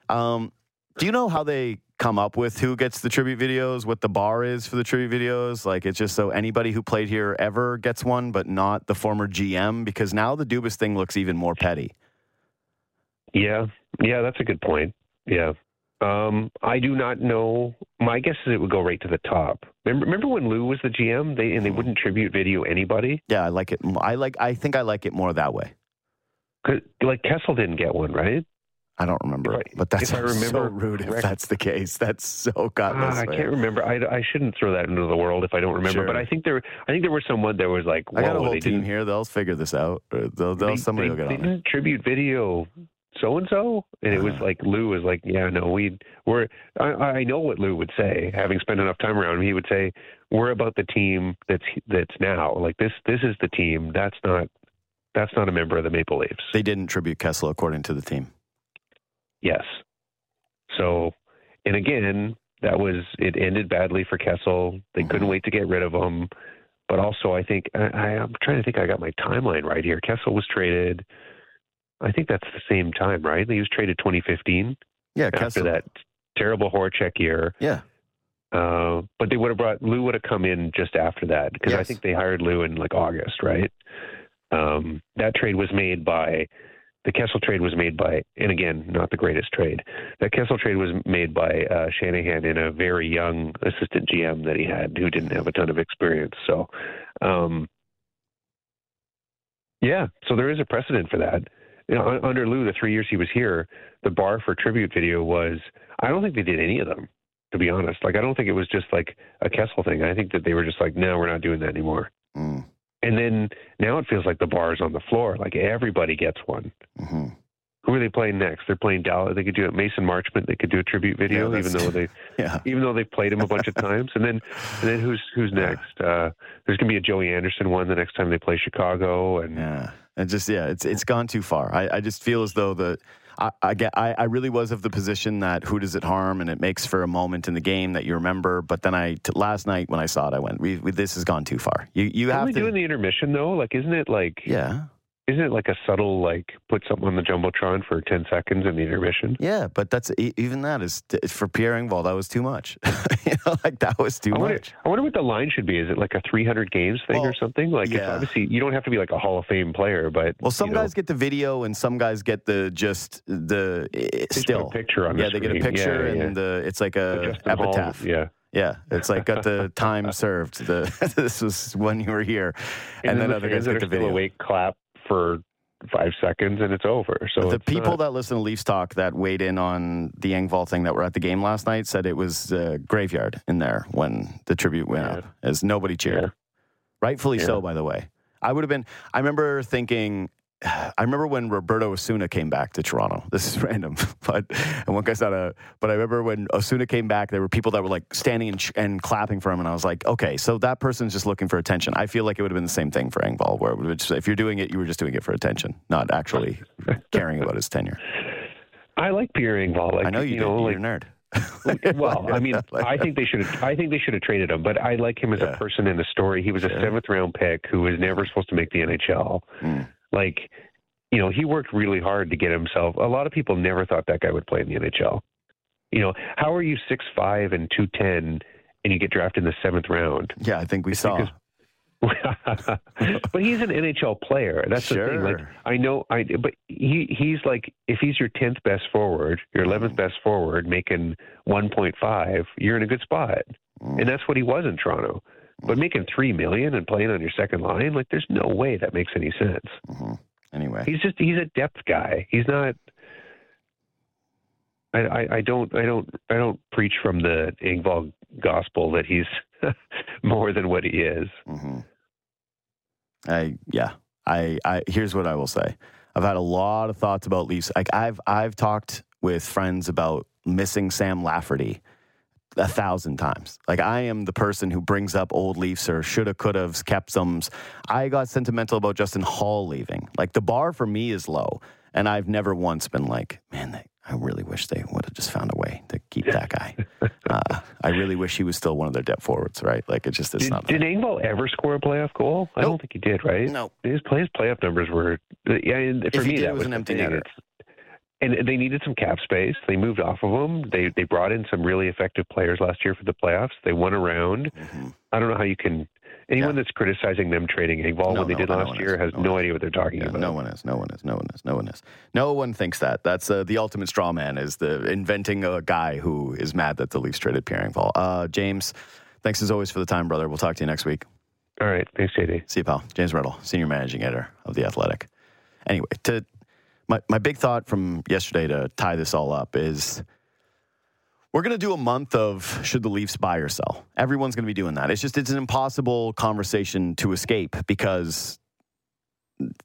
Um, do you know how they come up with who gets the tribute videos, what the bar is for the tribute videos? Like it's just so anybody who played here ever gets one, but not the former GM, because now the Dubas thing looks even more petty. Yeah, yeah, that's a good point. Yeah. Um, I do not know. My guess is it would go right to the top. Remember, remember when Lou was the GM? They and they wouldn't tribute video anybody. Yeah, I like it. I like. I think I like it more that way. 'Cause, Like Kessel didn't get one, right? I don't remember, I- but that's if I so remember rude if that's the case. That's so godless. Ah, I can't remember. I, I shouldn't throw that into the world if I don't remember. Sure. But I think there, I think there was someone that was like, I got a whole they team didn't- here. They'll figure this out. Or They'll, they'll they, somebody they, will get they on tribute video so and so and it was Uh-huh. like lou was like yeah no we we're I, I know what lou would say having spent enough time around him he would say we're about the team that's that's now like this this is the team that's not that's not a member of the maple leafs They didn't tribute Kessel according to the team. Yes so and again that was it ended badly for kessel they couldn't Mhm. wait to get rid of him but also i think I, i'm trying to think i got my timeline right here kessel was traded I think that's the same time, right? He was traded 2015 Yeah, after Kessel. that terrible Horachek year. Yeah, Uh, but they would have brought Lou would have come in just after that because I think they hired Lou in like August, right? Um, that trade was made by the Kessel trade was made by, and again, not the greatest trade. That Kessel trade was made by uh, Shanahan in a very young assistant GM that he had who didn't have a ton of experience. So, um, yeah, so there is a precedent for that. You know, under Lou, the three years he was here, the bar for tribute video was I don't think they did any of them, to be honest. Like I don't think it was just like a Kessel thing. I think that they were just like, no, we're not doing that anymore. mm, And then now it feels like the bar is on the floor. Like everybody gets one. hmm Who are they playing next? They're playing Dallas. They could do it. Mason Marchment. They could do a tribute video, Yeah, even though they yeah. even though they've played him a bunch of times. And then and then who's who's next? Uh, there's gonna be a Joey Anderson one the next time they play Chicago. And Yeah, and just yeah, it's it's gone too far. I, I just feel as though the I, I get I, I really was of the position that who does it harm, and it makes for a moment in the game that you remember. But then I t- last night when I saw it, I went, we, we, "This has gone too far." You you what have we to do in the intermission though? Like, isn't it like yeah isn't it like a subtle like put something on the jumbotron for ten seconds in the intermission? yeah, but that's even that is for Pierre Engvall that was too much. you know, like that was too I wonder, much. I wonder what the line should be. Is it like a 300 games thing Well, or something? Like, it's obviously you don't have to be like a Hall of Fame player, but Well, some you know, guys get the video, and some guys get the just the still. a picture on Yeah, the they get a picture, yeah, yeah. and the it's like a Hall, epitaph. yeah. Yeah, it's like got the time served. The this was when you were here, and, then, the other guys get the video. awake clap for five seconds and it's over. So the people not- that listen to Leafs talk that weighed in on the Engvall thing that were at the game last night said it was uh, graveyard in there when the tribute went Yeah. up, as nobody cheered. Yeah. Rightfully Yeah. so, by the way. I would have been. I remember thinking I remember when Roberto Osuna came back to Toronto. This is random, but and one guy's not a. But I remember when Osuna came back, there were people that were like standing and, and clapping for him, and I was like, okay, so that person's just looking for attention. I feel like it would have been the same thing for Engvall, where it just, if you're doing it, you were just doing it for attention, not actually caring about his tenure. I like Pierre Engvall. Like, I know you, you do. know, You're like, a nerd. well, I mean, I think they should. have I think they should have traded him. But I like him as Yeah. a person in the story. He was a Sure. seventh round pick who was never supposed to make the NHL. Mm. Like, you know, he worked really hard to get himself. A lot of people never thought that guy would play in the NHL. You know, how are you six five and two ten, and you get drafted in the seventh round? Yeah, I think we saw. because- but he's an NHL player. That's the thing. Like I know, I but he he's like if he's your tenth best forward, your eleventh best forward, making one point five, you're in a good spot, Mm. and that's what he was in Toronto. But making three million and playing on your second line, like there's no way that makes any sense. Mhm. Anyway, He's just he's a depth guy. He's not. I, I, I don't I don't I don't preach from the Engvall gospel that he's more than what he is. hmm I yeah. I I here's what I will say. I've had a lot of thoughts about Leafs. Like I've I've talked with friends about missing Sam Lafferty a thousand times. Like I am the person who brings up old Leafs or shoulda, coulda's, kept some's. I got sentimental about Justin Holl leaving. Like the bar for me is low, and I've never once been like, man, they, I really wish they would have just found a way to keep that guy. uh, I really wish he was still one of their depth forwards, right? Like it just it's Did, not. did Engvall ever score a playoff goal? I Nope. don't think he did. Right? no, His play, his playoff numbers were. Yeah, for If me did, that it was an empty netter. And they needed some cap space. They moved off of them. They they brought in some really effective players last year for the playoffs. They won around. Mhm. I don't know how you can. Anyone Yeah. that's criticizing them trading Engvall No, when they no, did no last year has No idea what they're talking Yeah, about. no one is. No one is. No one is. No one is. No one thinks that. That's uh, the ultimate straw man. Is the inventing a guy who is mad that the Leafs traded Pierre Engvall. Uh, James, thanks as always for the time, brother. We'll talk to you next week. All right, thanks, JD. See you, pal. James Mirtle, senior managing editor of the Athletic. Anyway, to my my big thought from yesterday to tie this all up is. We're going to do a month of should the Leafs buy or sell. Everyone's going to be doing that. It's just it's an impossible conversation to escape because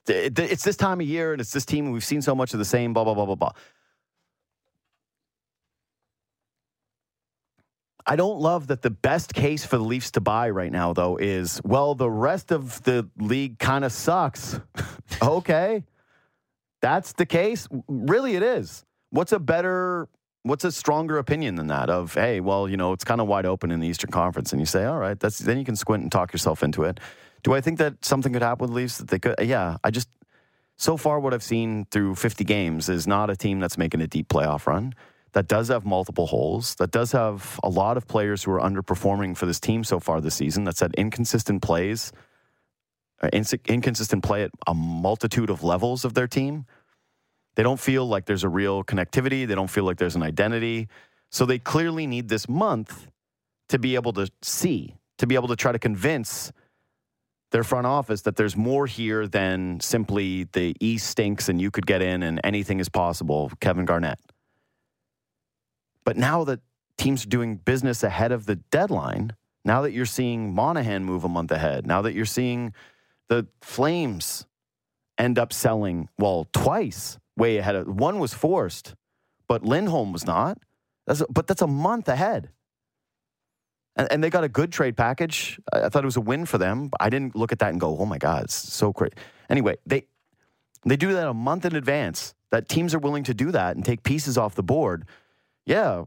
it's this time of year and it's this team and we've seen so much of the same blah blah blah blah blah. I don't love that the best case for the Leafs to buy right now though is well the rest of the league kind of sucks. okay. That's the case. Really it is. What's a better what's a stronger opinion than that of hey well you know it's kind of wide open in the eastern conference and you say all right that's then you can squint and talk yourself into it do i think that something could happen with leafs that they could yeah i just so far what i've seen through 50 games is not a team that's making a deep playoff run that does have multiple holes that does have a lot of players who are underperforming for this team so far this season that's had inconsistent plays uh, inc- inconsistent play at a multitude of levels of their team they don't feel like there's a real connectivity. They don't feel like there's an identity. So they clearly need this month to be able to see, to be able to try to convince their front office that there's more here than simply the E stinks and you could get in and anything is possible, Kevin Garnett. But now that teams are doing business ahead of the deadline, now that you're seeing Monahan move a month ahead, now that you're seeing the Flames end up selling, well, twice way ahead of one was forced, but Lindholm was not. That's a, but that's a month ahead. And, and they got a good trade package. I, I thought it was a win for them. I didn't look at that and go, "Oh my God, it's so great." Anyway, they they do that a month in advance. That teams are willing to do that and take pieces off the board. Yeah,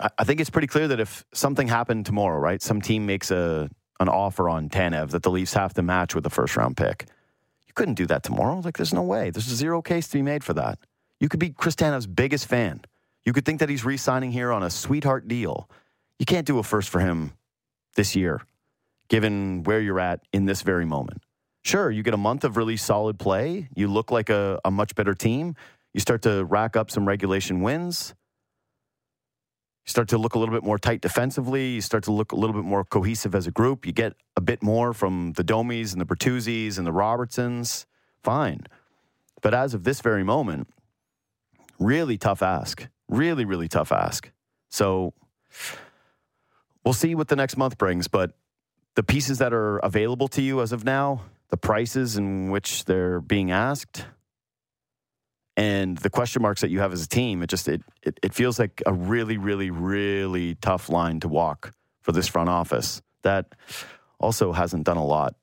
I, I think it's pretty clear that if something happened tomorrow, right, some team makes a an offer on Tanev that the Leafs have to match with a first round pick. You couldn't do that tomorrow. Like, there's no way. There's a zero case to be made for that. You could be Chris Tanev's biggest fan. You could think that he's re signing here on a sweetheart deal. You can't do a first for him this year, given where you're at in this very moment. Sure, you get a month of really solid play. You look like a, a much better team. You start to rack up some regulation wins. You start to look a little bit more tight defensively. You start to look a little bit more cohesive as a group. You get a bit more from the Domies and the Bertuzzis and the Robertsons. Fine. But as of this very moment, really tough ask. Really, really tough ask. So we'll see what the next month brings. But the pieces that are available to you as of now, the prices in which they're being asked, and the question marks that you have as a team, it just it, it, it feels like a really, really, really tough line to walk for this front office that also hasn't done a lot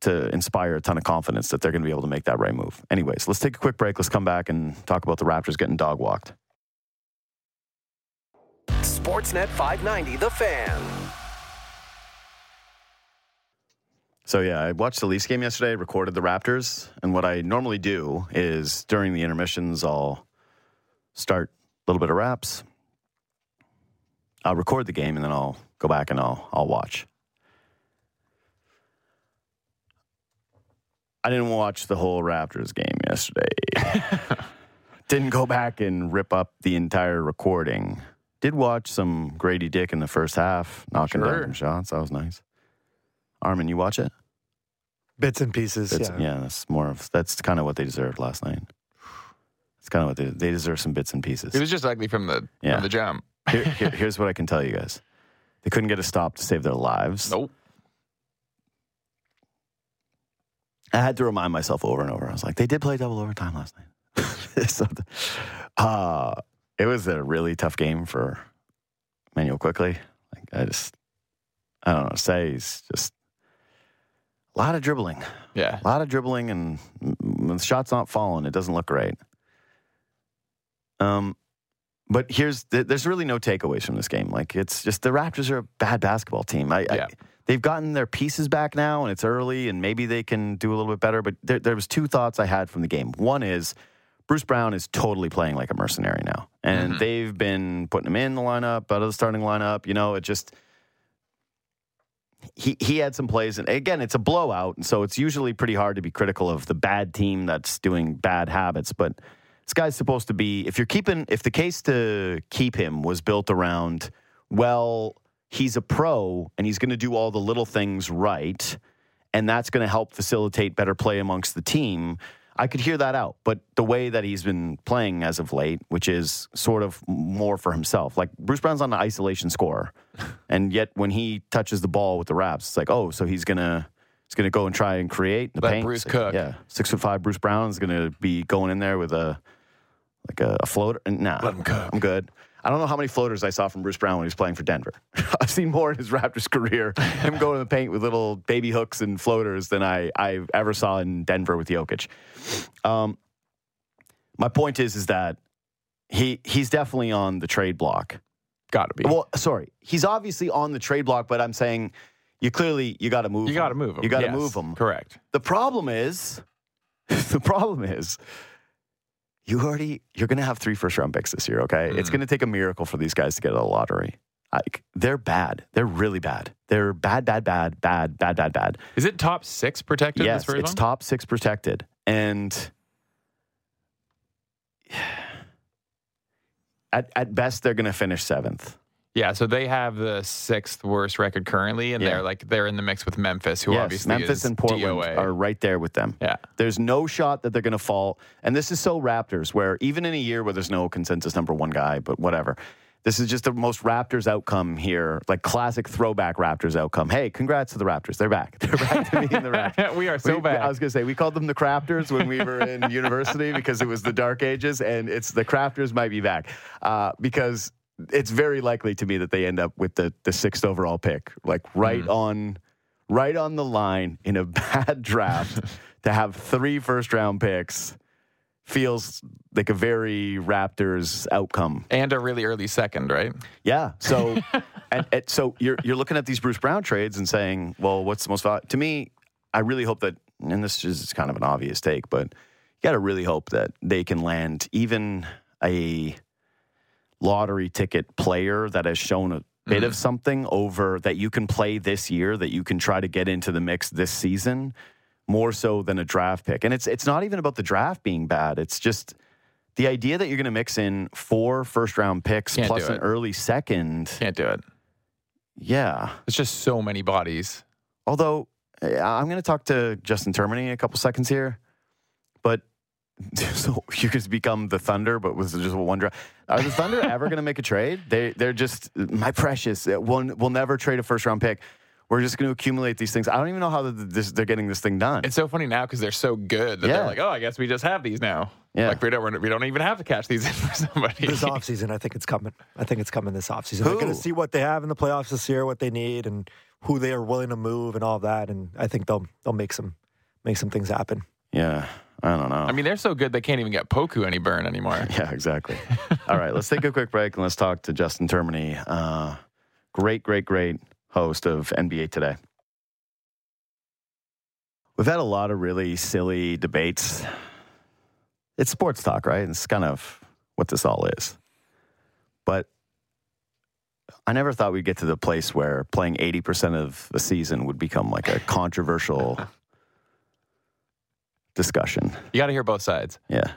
to inspire a ton of confidence that they're going to be able to make that right move. Anyways, let's take a quick break. Let's come back and talk about the Raptors getting dog walked. Sportsnet 590, The Fan. So yeah, I watched the Leafs game yesterday. Recorded the Raptors, and what I normally do is during the intermissions, I'll start a little bit of raps. I'll record the game, and then I'll go back and I'll I'll watch. I didn't watch the whole Raptors game yesterday. didn't go back and rip up the entire recording. Did watch some Gradey Dick in the first half, knocking down some shots. That was nice. Armin, you watch it? Bits and pieces. Bits, yeah. yeah. that's more of that's kind of what they deserved last night. It's kind of what they they deserve some bits and pieces. It was just ugly from the Yeah. from the jump. Here- here- here's what I can tell you guys: they couldn't get a stop to save their lives. Nope. I had to remind myself over and over. I was like, they did play double overtime last night. so, uh, it was a really tough game for Immanuel Quickley. Like I just, I don't know. Say he's just a lot of dribbling. Yeah. A lot of dribbling, and when the shot's not falling, it doesn't look great. Um, but here's there's really no takeaways from this game. Like it's just the Raptors are a bad basketball team. I, Yeah. I they've gotten their pieces back now, and it's early, and maybe they can do a little bit better. But there, there was two thoughts I had from the game. One is Bruce Brown is totally playing like a mercenary now, and Mhm. they've been putting him in the lineup, out of the starting lineup. You know, it just he he had some plays, and again, it's a blowout, and so it's usually pretty hard to be critical of the bad team that's doing bad habits. But this guy's supposed to be. If you're keeping, if the case to keep him was built around, well, he's a pro and he's going to do all the little things right, and that's going to help facilitate better play amongst the team. I could hear that out, but the way that he's been playing as of late, which is sort of more for himself, like Bruce Brown's on the isolation score, and yet when he touches the ball with the Raps, it's like, oh, so he's gonna he's gonna go and try and create the Let paint. Bruce cook. Yeah, six foot five Bruce Brown is gonna be going in there with a like a, a floater. Nah, Let him cook. I'm good. I don't know how many floaters I saw from Bruce Brown when he was playing for Denver. I've seen more in his Raptors career, him going to the paint with little baby hooks and floaters than I, I ever saw in Denver with Jokic. Um, my point is, is that he he's definitely on the trade block. Got to be. Well, sorry, he's obviously on the trade block, but I'm saying you clearly you got to move. you got to move him. You got to Yes, move him. Correct. The problem is, the problem is, you already you're going to have three first round picks this year. Okay, it's Mhm. going to take a miracle for these guys to get out of the lottery. Like they're bad. They're really bad. They're bad, bad, bad, bad, bad, bad, bad. Is it top six protected? yes, it's one? top six protected, and at at best they're going to finish seventh. Yeah, so they have the sixth worst record currently, and Yeah. they're like they're in the mix with Memphis, who yes, obviously Memphis is and Portland DOA. are right there with them. yeah, There's no shot that they're going to fall. And this is so Raptors, where even in a year where there's no consensus number one guy, but whatever, this is just the most Raptors outcome here, like classic throwback Raptors outcome. Hey, congrats to the Raptors. They're back. They're back to being in the Raptors. we are so We- bad. I was going to say, we called them the Crafters when we were in university because it was the dark ages, and it's the Crafters might be back uh, because it's very likely to me that they end up with the, the sixth overall pick, like right Mhm. on right on the line in a bad draft to have three first round picks feels like a very Raptors outcome. and a really early second, right? Yeah. So, and, and so you're you're looking at these Bruce Brown trades and saying, well, what's the most val-? to me? I really hope that, and this is kind of an obvious take, but you got to really hope that they can land even a lottery ticket player that has shown a bit of something over that you can play this year that you can try to get into the mix this season more so than a draft pick. And it's it's not even about the draft being bad. It's just the idea that you're going to mix in four first round picks Can't plus an early second. Can't do it. Yeah. It's just so many bodies. Although eh, I'm going to talk to Justin Termine in a couple seconds here, so you could become the Thunder, but with just one draft. Are the Thunder ever going to make a trade? They they're just my precious. uh, We'll we'll never trade a first round pick. we're just going to accumulate these things. I don't even know how th- this, they're getting this thing done. It's so funny now because they're so good that Yeah. they're like, oh, I guess we just have these now. Yeah. Like we don't we don't even have to catch these in for somebody. This offseason, I think it's coming. I think it's coming this offseason. They're going to see what they have in the playoffs this year, what they need, and who they are willing to move, and all of that. And I think they'll they'll make some make some things happen. yeah, I don't know. I mean, they're so good they can't even get Poku any burn anymore. Yeah, exactly. All right, let's take a quick break and let's talk to Justin Termine. Uh, great, great, great host of NBA Today. We've had a lot of really silly debates. It's sports talk, right? It's kind of what this all is. But I never thought we'd get to the place where playing 80% of the season would become like a controversial discussion. You got to hear both sides. Yeah.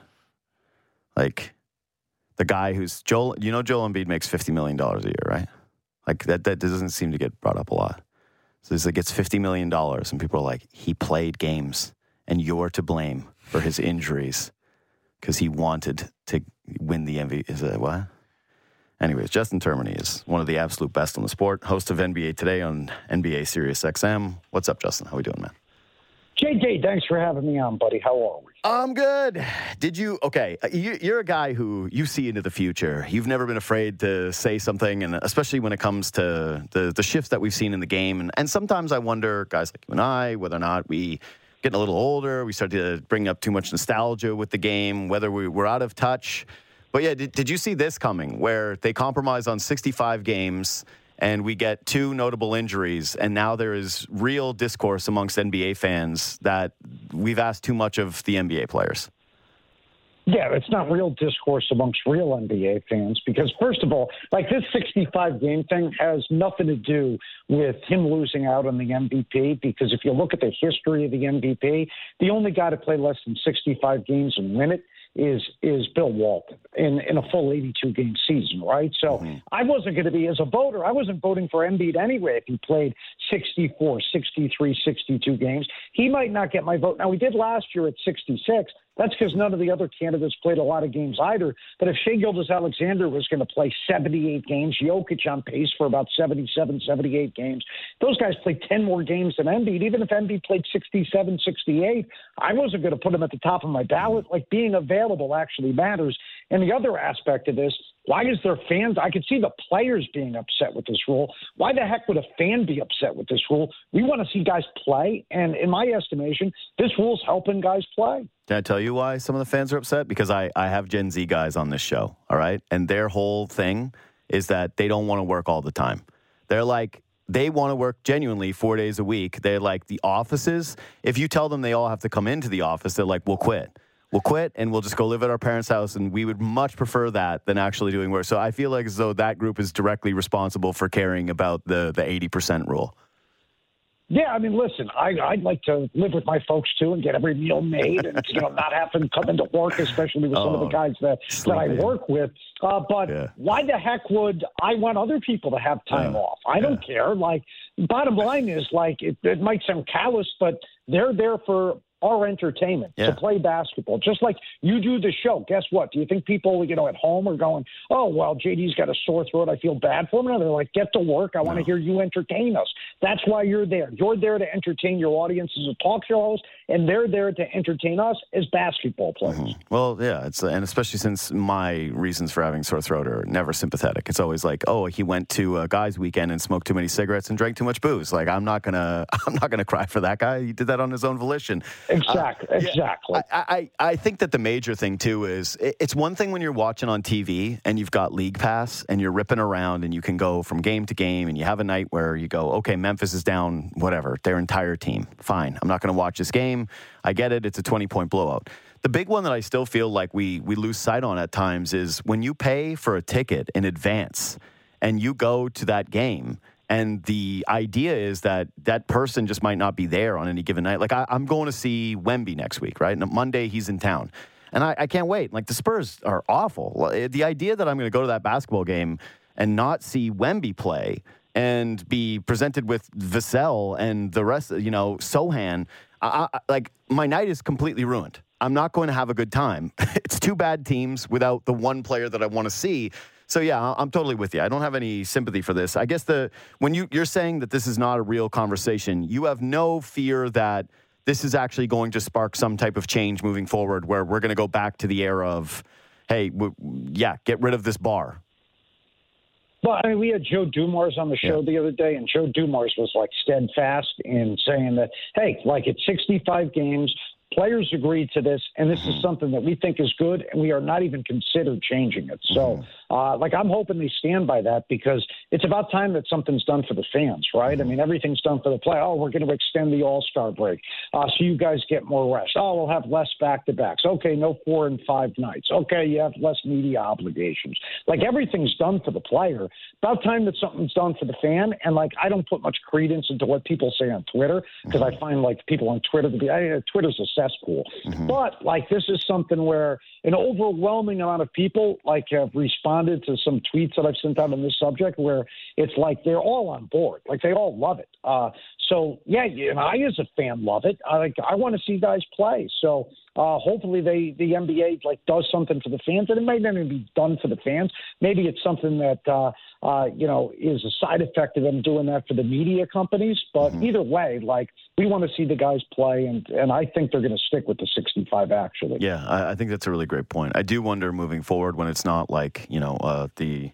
Like the guy who's Joel, you know, Joel Embiid makes $50 million a year, right? Like that, that doesn't seem to get brought up a lot. So he's like, it's $50 million. And people are like, he played games and you're to blame for his injuries because he wanted to win the MVP. Is it what? Anyways, Justin Termine is one of the absolute best on the sport, host of NBA Today on NBA Sirius XM. What's up, Justin? How we doing, man? JJ, thanks for having me on, buddy. How are we? I'm good. Did you? Okay, uh, you, you're a guy who you see into the future. You've never been afraid to say something, and especially when it comes to the the shifts that we've seen in the game. And, and sometimes I wonder, guys like you and I, whether or not we getting a little older, we start to bring up too much nostalgia with the game, whether we, we're out of touch. But yeah, did, did you see this coming where they compromise on 65 games? And we get two notable injuries, and now there is real discourse amongst NBA fans that we've asked too much of the NBA players. Yeah, it's not real discourse amongst real NBA fans because, first of all, like this 65 game thing has nothing to do with him losing out on the MVP. Because if you look at the history of the MVP, the only guy to play less than 65 games and win it is is Bill Walton in in a full 82 game season, right? So mm-hmm. I wasn't going to be as a voter. I wasn't voting for Embiid anyway if he played 64, 63, 62 games. He might not get my vote. Now he did last year at 66. That's because none of the other candidates played a lot of games either. But if Shai Gilgeous-Alexander was going to play 78 games, Jokic on pace for about 77, 78 games, those guys played 10 more games than Embiid. Even if Embiid played 67, 68, I wasn't going to put him at the top of my ballot. Like being available actually matters. And the other aspect of this, why is there fans? I could see the players being upset with this rule. Why the heck would a fan be upset with this rule? We want to see guys play. And in my estimation, this rule's helping guys play. Can I tell you why some of the fans are upset? Because I, I have Gen Z guys on this show, all right? And their whole thing is that they don't want to work all the time. They're like, they want to work genuinely four days a week. They're like the offices. If you tell them they all have to come into the office, they're like, we'll quit. We'll quit and we'll just go live at our parents' house. And we would much prefer that than actually doing work. So I feel like as though that group is directly responsible for caring about the, the 80% rule. Yeah, I mean, listen, I, I'd like to live with my folks too and get every meal made, and you know, not have to come into work, especially with some of the Oh, guys that that I work with. Uh, but Yeah. why the heck would I want other people to have time Yeah. off? I don't care. Like, bottom line is, like, it, it might sound callous, but they're there for our entertainment Yeah. to play basketball, just like you do the show. Guess what? Do you think people, you know, at home are going, "Oh, well, JD's got a sore throat. I feel bad for him." No, they're like, "Get to work. I want to hear you entertain us." That's why you're there. You're there to entertain your audience as a talk show host, and they're there to entertain us as basketball players. Mm-hmm. Well, yeah, it's and especially since my reasons for having sore throat are never sympathetic. It's always like, oh, he went to a guys' weekend and smoked too many cigarettes and drank too much booze. Like, I'm not gonna, I'm not gonna cry for that guy. He did that on his own volition. Uh, exactly. exactly. I, I, I think that the major thing too is it's one thing when you're watching on TV and you've got League Pass and you're ripping around and you can go from game to game and you have a night where you go, okay, Memphis is down, whatever, their entire team. Fine, I'm not going to watch this game. I get it. It's a 20 point blowout. The big one that I still feel like we we lose sight on at times is when you pay for a ticket in advance and you go to that game and the idea is that that person just might not be there on any given night. Like I, I'm going to see Wemby next week, right? And Monday he's in town, and I, I can't wait. Like the Spurs are awful. Eh, the idea that I'm going to go to that basketball game and not see Wemby play and be presented with Vassell and the rest, you know, Sochan, I, I, like my night is completely ruined. I'm not going to have a good time. it's two bad teams without the one player that I want to see. So yeah, I'm totally with you. I don't have any sympathy for this. I guess the when you you're saying that this is not a real conversation, you have no fear that this is actually going to spark some type of change moving forward, where we're going to go back to the era of, hey, w- yeah, get rid of this bar. Well, I mean, we had Joe Dumars on the show Yeah. the other day, and Joe Dumars was like steadfast in saying that, hey, like it's 65 games, players agreed to this, and this is something that we think is good, and we are not even considered changing it. So, uh, like, I'm hoping they stand by that because it's about time that something's done for the fans, right? I mean, everything's done for the play. Oh, we're going to extend the All Star break, uh, so you guys get more rest. Oh, we'll have less back to backs. Okay, no four and five nights. Okay, you have less media obligations. Like everything's done for the player. About time that something's done for the fan. And like, I don't put much credence into what people say on Twitter because I find like people on Twitter to be, I, Twitter's a cesspool. But like, this is something where an overwhelming amount of people like have responded to some tweets that I've sent out on this subject where it's like they're all on board, like they all love it. Uh, so yeah, you and I as a fan love it. I like I want to see guys play. So uh, hopefully they the NBA like does something for the fans, and it might not even be done for the fans. Maybe it's something that uh, uh, you know is a side effect of them doing that for the media companies. But either way, like we want to see the guys play, and and I think they're going to stick with the 65 actually. Yeah, I, I think that's a really great point. I do wonder moving forward when it's not like you know uh, the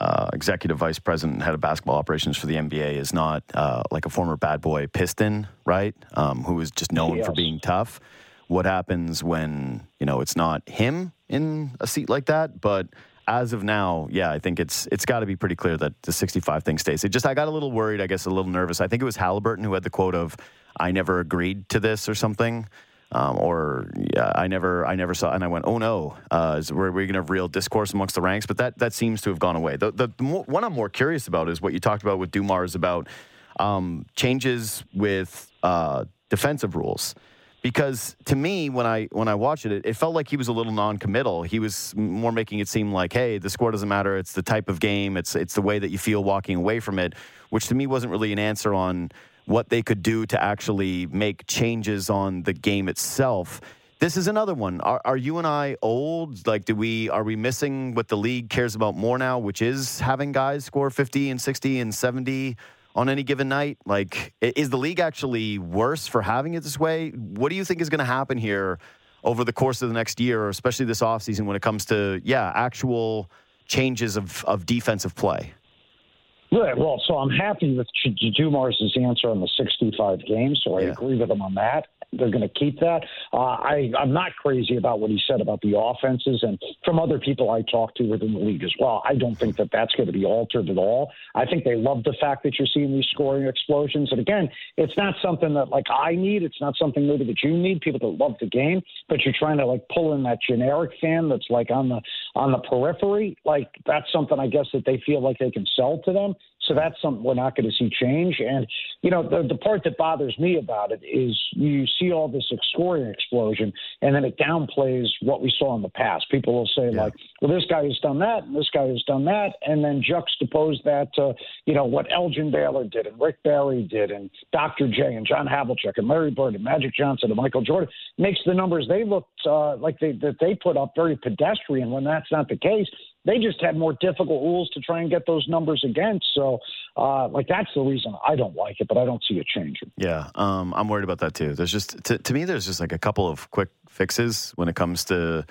uh, executive vice president and head of basketball operations for the NBA is not uh, like a former bad boy Piston, right? Um, who is just known for being tough. What happens when you know it's not him in a seat like that? But as of now, yeah, I think it's it's got to be pretty clear that the 65 thing stays. It just I got a little worried, I guess, a little nervous. I think it was Halliburton who had the quote of "I never agreed to this" or something um, or yeah, I never, I never saw, and I went, oh no, uh, we're, we're going to have real discourse amongst the ranks, but that that seems to have gone away. The, the, the one I'm more curious about is what you talked about with Dumars about um, changes with uh, defensive rules. Because to me, when I when I watched it, it felt like he was a little non-committal. He was more making it seem like, hey, the score doesn't matter. It's the type of game. It's it's the way that you feel walking away from it, which to me wasn't really an answer on what they could do to actually make changes on the game itself. This is another one. Are, are you and I old? Like, do we are we missing what the league cares about more now, which is having guys score fifty and sixty and seventy on any given night? Like, is the league actually worse for having it this way? What do you think is going to happen here over the course of the next year, or especially this offseason when it comes to yeah actual changes of of defensive play? Right. Well, so I'm happy with Dumars' answer on the 65 games, so I Yeah. agree with him on that. They're going to keep that. Uh, I, I'm not crazy about what he said about the offenses, and from other people I talked to within the league as well, I don't think that that's going to be altered at all. I think they love the fact that you're seeing these scoring explosions, and again, it's not something that like I need. It's not something maybe that you need. People that love the game, but you're trying to like pull in that generic fan that's like on the on the periphery. Like that's something I guess that they feel like they can sell to them. So that's something we're not going to see change. And, you know, the, the part that bothers me about it is you see all this scoring explosion and then it downplays what we saw in the past. People will say, like, well, this guy has done that and this guy has done that. And then juxtapose that to, you know, what Elgin Baylor did and Rick Barry did and Dr. J and John Havlicek and Larry Bird and Magic Johnson and Michael Jordan makes the numbers they looked uh, like they, that they put up very pedestrian when that's not the case they just had more difficult rules to try and get those numbers against. So, uh, like that's the reason I don't like it, but I don't see it changing. Yeah, um, I'm worried about that too. There's just to, to me, there's just like a couple of quick fixes when it comes to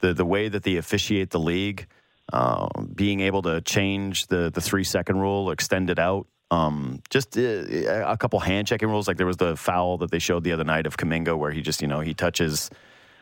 the the way that they officiate the league. Uh, being able to change the the three second rule, extend it out. Um, just uh, a couple hand checking rules. Like there was the foul that they showed the other night of Kuminga, where he just you know he touches.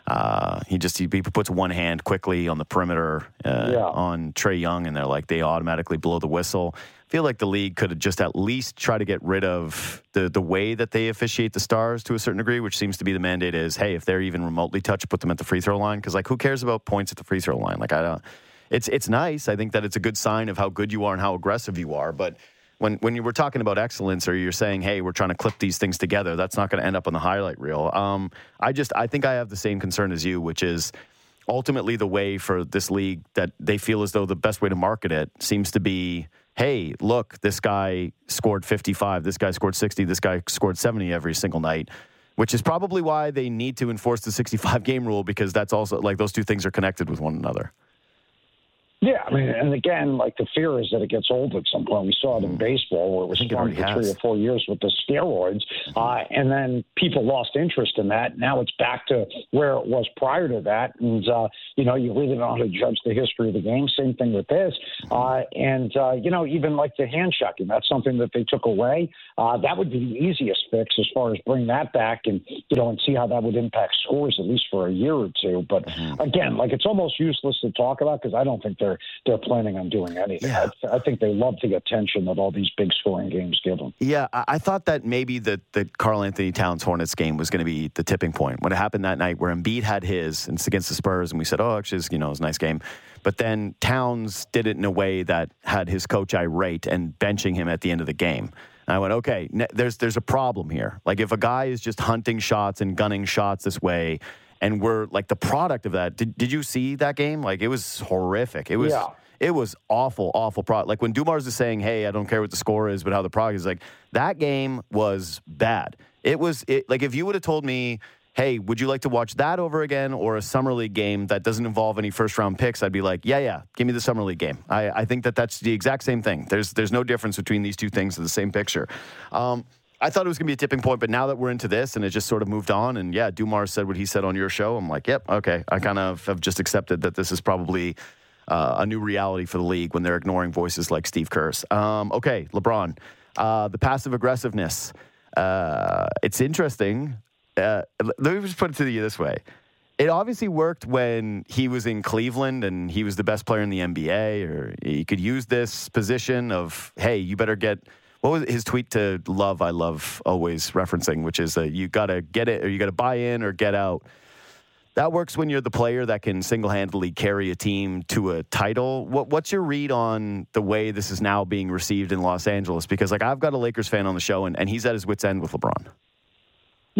Uh, he just he, he puts one hand quickly on the perimeter uh, Yeah. on Trae Young, and they're like they automatically blow the whistle. Feel like the league could just at least try to get rid of the the way that they officiate the stars to a certain degree, which seems to be the mandate is, hey, if they're even remotely touched, put them at the free throw line. Because like, who cares about points at the free throw line? Like, I don't. It's it's nice. I think that it's a good sign of how good you are and how aggressive you are, but. When, when you were talking about excellence or you're saying hey we're trying to clip these things together that's not going to end up on the highlight reel um, i just i think i have the same concern as you which is ultimately the way for this league that they feel as though the best way to market it seems to be hey look this guy scored 55 this guy scored 60 this guy scored 70 every single night which is probably why they need to enforce the 65 game rule because that's also like those two things are connected with one another Yeah, I mean, and again, like the fear is that it gets old at some point. We saw it in baseball where it was think it fun already for three or four years with the steroids, uh, and then people lost interest in that. Now it's back to where it was prior to that, and uh, you know, you really don't know how to judge the history of the game. Same thing with this, uh, and uh, you know, even like the hand checking, that's something that they took away. Uh, that would be the easiest fix as far as bring that back and you know, and see how that would impact scores at least for a year or two. But again, like it's almost useless to talk about because I don't think they're they're planning on doing anything. Yeah. I, I think they love the attention that all these big scoring games give them. Yeah, I, I thought that maybe the the Karl-Anthony Towns Hornets game was going to be the tipping point when it happened that night where Embiid had his and it's against the Spurs, and we said, oh, actually, you know, it was a nice game. But then Towns did it in a way that had his coach irate and benching him at the end of the game. And I went, okay, there's there's a problem here. Like if a guy is just hunting shots and gunning shots this way, and we're like the product of that. Did did you see that game? Like it was horrific. It was. Yeah. It was awful, awful product. Like when Dumars is saying, "Hey, I don't care what the score is, but how the product is." Like that game was bad. It was it, like if you would have told me, "Hey, would you like to watch that over again or a summer league game that doesn't involve any first round picks?" I'd be like, "Yeah, yeah, give me the summer league game." I, I think that that's the exact same thing. There's there's no difference between these two things in the same picture. Um, I thought it was going to be a tipping point, but now that we're into this and it just sort of moved on, and yeah, Dumars said what he said on your show. I'm like, yep, okay. I kind of have just accepted that this is probably uh, a new reality for the league when they're ignoring voices like Steve Kerr's. Um, okay, LeBron, uh, the passive aggressiveness. Uh, it's interesting. Uh, let me just put it to you this way. It obviously worked when he was in Cleveland and he was the best player in the NBA, or he could use this position of, hey, you better get. What was his tweet to Love? I love always referencing, which is uh, you got to get it or you got to buy in or get out. That works when you're the player that can single handedly carry a team to a title. What, what's your read on the way this is now being received in Los Angeles? Because like I've got a Lakers fan on the show and, and he's at his wits end with LeBron.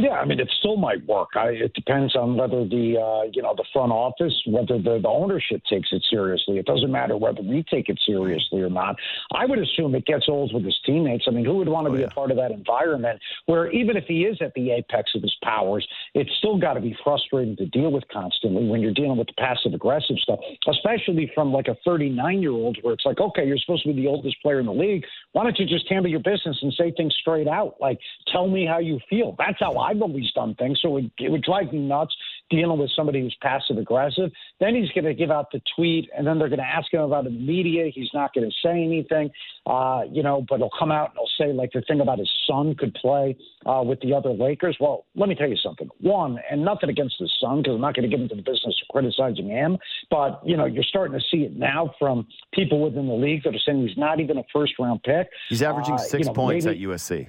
Yeah, I mean, it still might work. I, it depends on whether the uh, you know the front office, whether the, the ownership takes it seriously. It doesn't matter whether we take it seriously or not. I would assume it gets old with his teammates. I mean, who would want to be a part of that environment where even if he is at the apex of his powers, it's still got to be frustrating to deal with constantly when you're dealing with the passive aggressive stuff, especially from like a 39 year old where it's like, okay, you're supposed to be the oldest player in the league. Why don't you just handle your business and say things straight out? Like, tell me how you feel. That's how I've always done things. So it, would- it would drive me nuts dealing with somebody who's passive aggressive. Then he's going to give out the tweet, and then they're going to ask him about the media. He's not going to say anything, uh, you know, but he'll come out and he'll say, like, the thing about his son could play uh, with the other Lakers. Well, let me tell you something. One, and nothing against his son, because I'm not going to get into the business of criticizing him, but, you know, you're starting to see it now from people within the league that are saying he's not even a first round pick. He's averaging Uh, six you know, points maybe- at USC.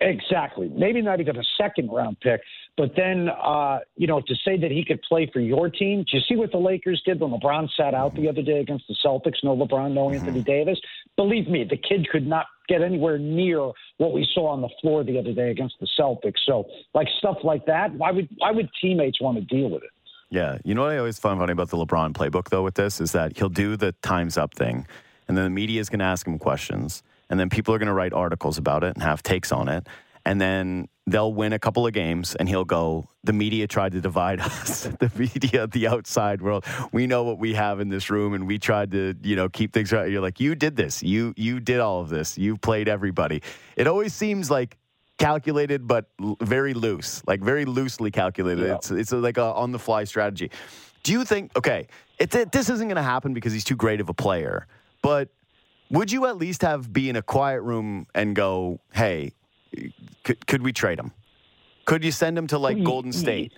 Exactly. Maybe not even a second round pick. But then, uh, you know, to say that he could play for your team, do you see what the Lakers did when LeBron sat out the other day against the Celtics? No LeBron, no Anthony Davis. Believe me, the kid could not get anywhere near what we saw on the floor the other day against the Celtics. So, like stuff like that, why would why would teammates want to deal with it? Yeah. You know what I always find funny about the LeBron playbook, though, with this is that he'll do the time's up thing, and then the media is going to ask him questions, and then people are going to write articles about it and have takes on it. And then they'll win a couple of games, and he'll go, The media tried to divide us. the media, the outside world. We know what we have in this room, and we tried to, you know, keep things right. You're like, You did this. You, you did all of this. You played everybody. It always seems like calculated but l- very loose like very loosely calculated Yeah. it's it's like a on the fly strategy do you think okay it, it- this isn't going to happen because he's too great of a player but would you at least have be in a quiet room and go hey could, could we trade him? Could you send him to like golden state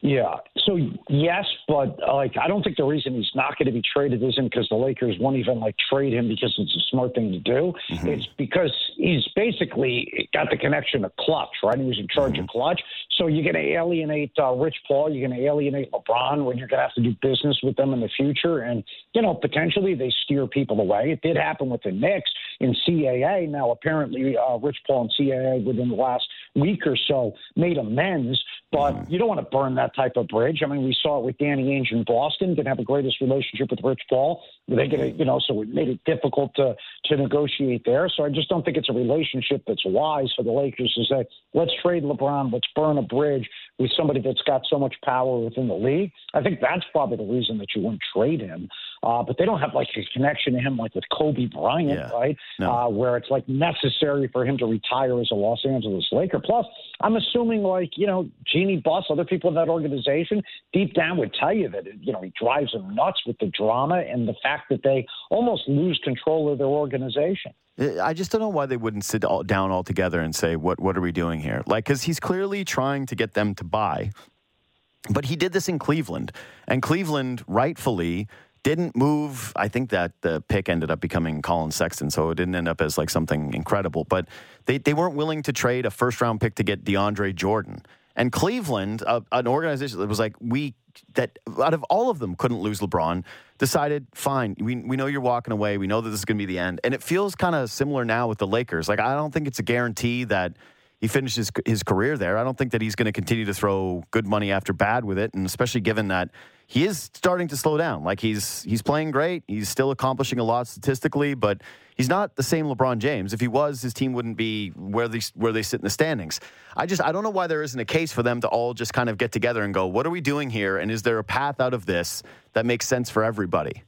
Yeah. So yes, but like I don't think the reason he's not going to be traded isn't because the Lakers won't even like trade him because it's a smart thing to do. It's because he's basically got the connection to Klutch, right? He was in charge of Klutch. So you're going to alienate uh, Rich Paul. You're going to alienate LeBron when you're going to have to do business with them in the future. And you know potentially they steer people away. It did happen with the Knicks in CAA. Now apparently uh, Rich Paul and CAA within the last week or so made amends. But you don't want to burn that type of bridge. I mean, we saw it with Danny Ainge in Boston. Didn't have the greatest relationship with Rich Paul. They get, mm-hmm. you know, so it made it difficult to to negotiate there. So I just don't think it's a relationship that's wise for the Lakers to say, let's trade LeBron, let's burn a bridge with somebody that's got so much power within the league. I think that's probably the reason that you wouldn't trade him. Uh, but they don't have like a connection to him like with Kobe Bryant, Yeah. right? No. Uh, where it's like necessary for him to retire as a Los Angeles Laker. Plus, I'm assuming like you know Jeanie Buss, other people in that organization, deep down would tell you that you know he drives them nuts with the drama and the fact that they almost lose control of their organization. I just don't know why they wouldn't sit all, down all together and say, "What what are we doing here?" Like, because he's clearly trying to get them to buy, but he did this in Cleveland, and Cleveland rightfully didn't move. I think that the pick ended up becoming Collin Sexton, so it didn't end up as like something incredible. But they they weren't willing to trade a first round pick to get DeAndre Jordan. And Cleveland, uh, an organization that was like we that out of all of them couldn't lose LeBron, decided fine. We we know you're walking away. We know that this is going to be the end. And it feels kind of similar now with the Lakers. Like I don't think it's a guarantee that he finishes his career there. I don't think that he's going to continue to throw good money after bad with it, and especially given that he is starting to slow down. Like he's he's playing great. He's still accomplishing a lot statistically, but he's not the same LeBron James. If he was, his team wouldn't be where they where they sit in the standings. I just I don't know why there isn't a case for them to all just kind of get together and go, what are we doing here? And is there a path out of this that makes sense for everybody?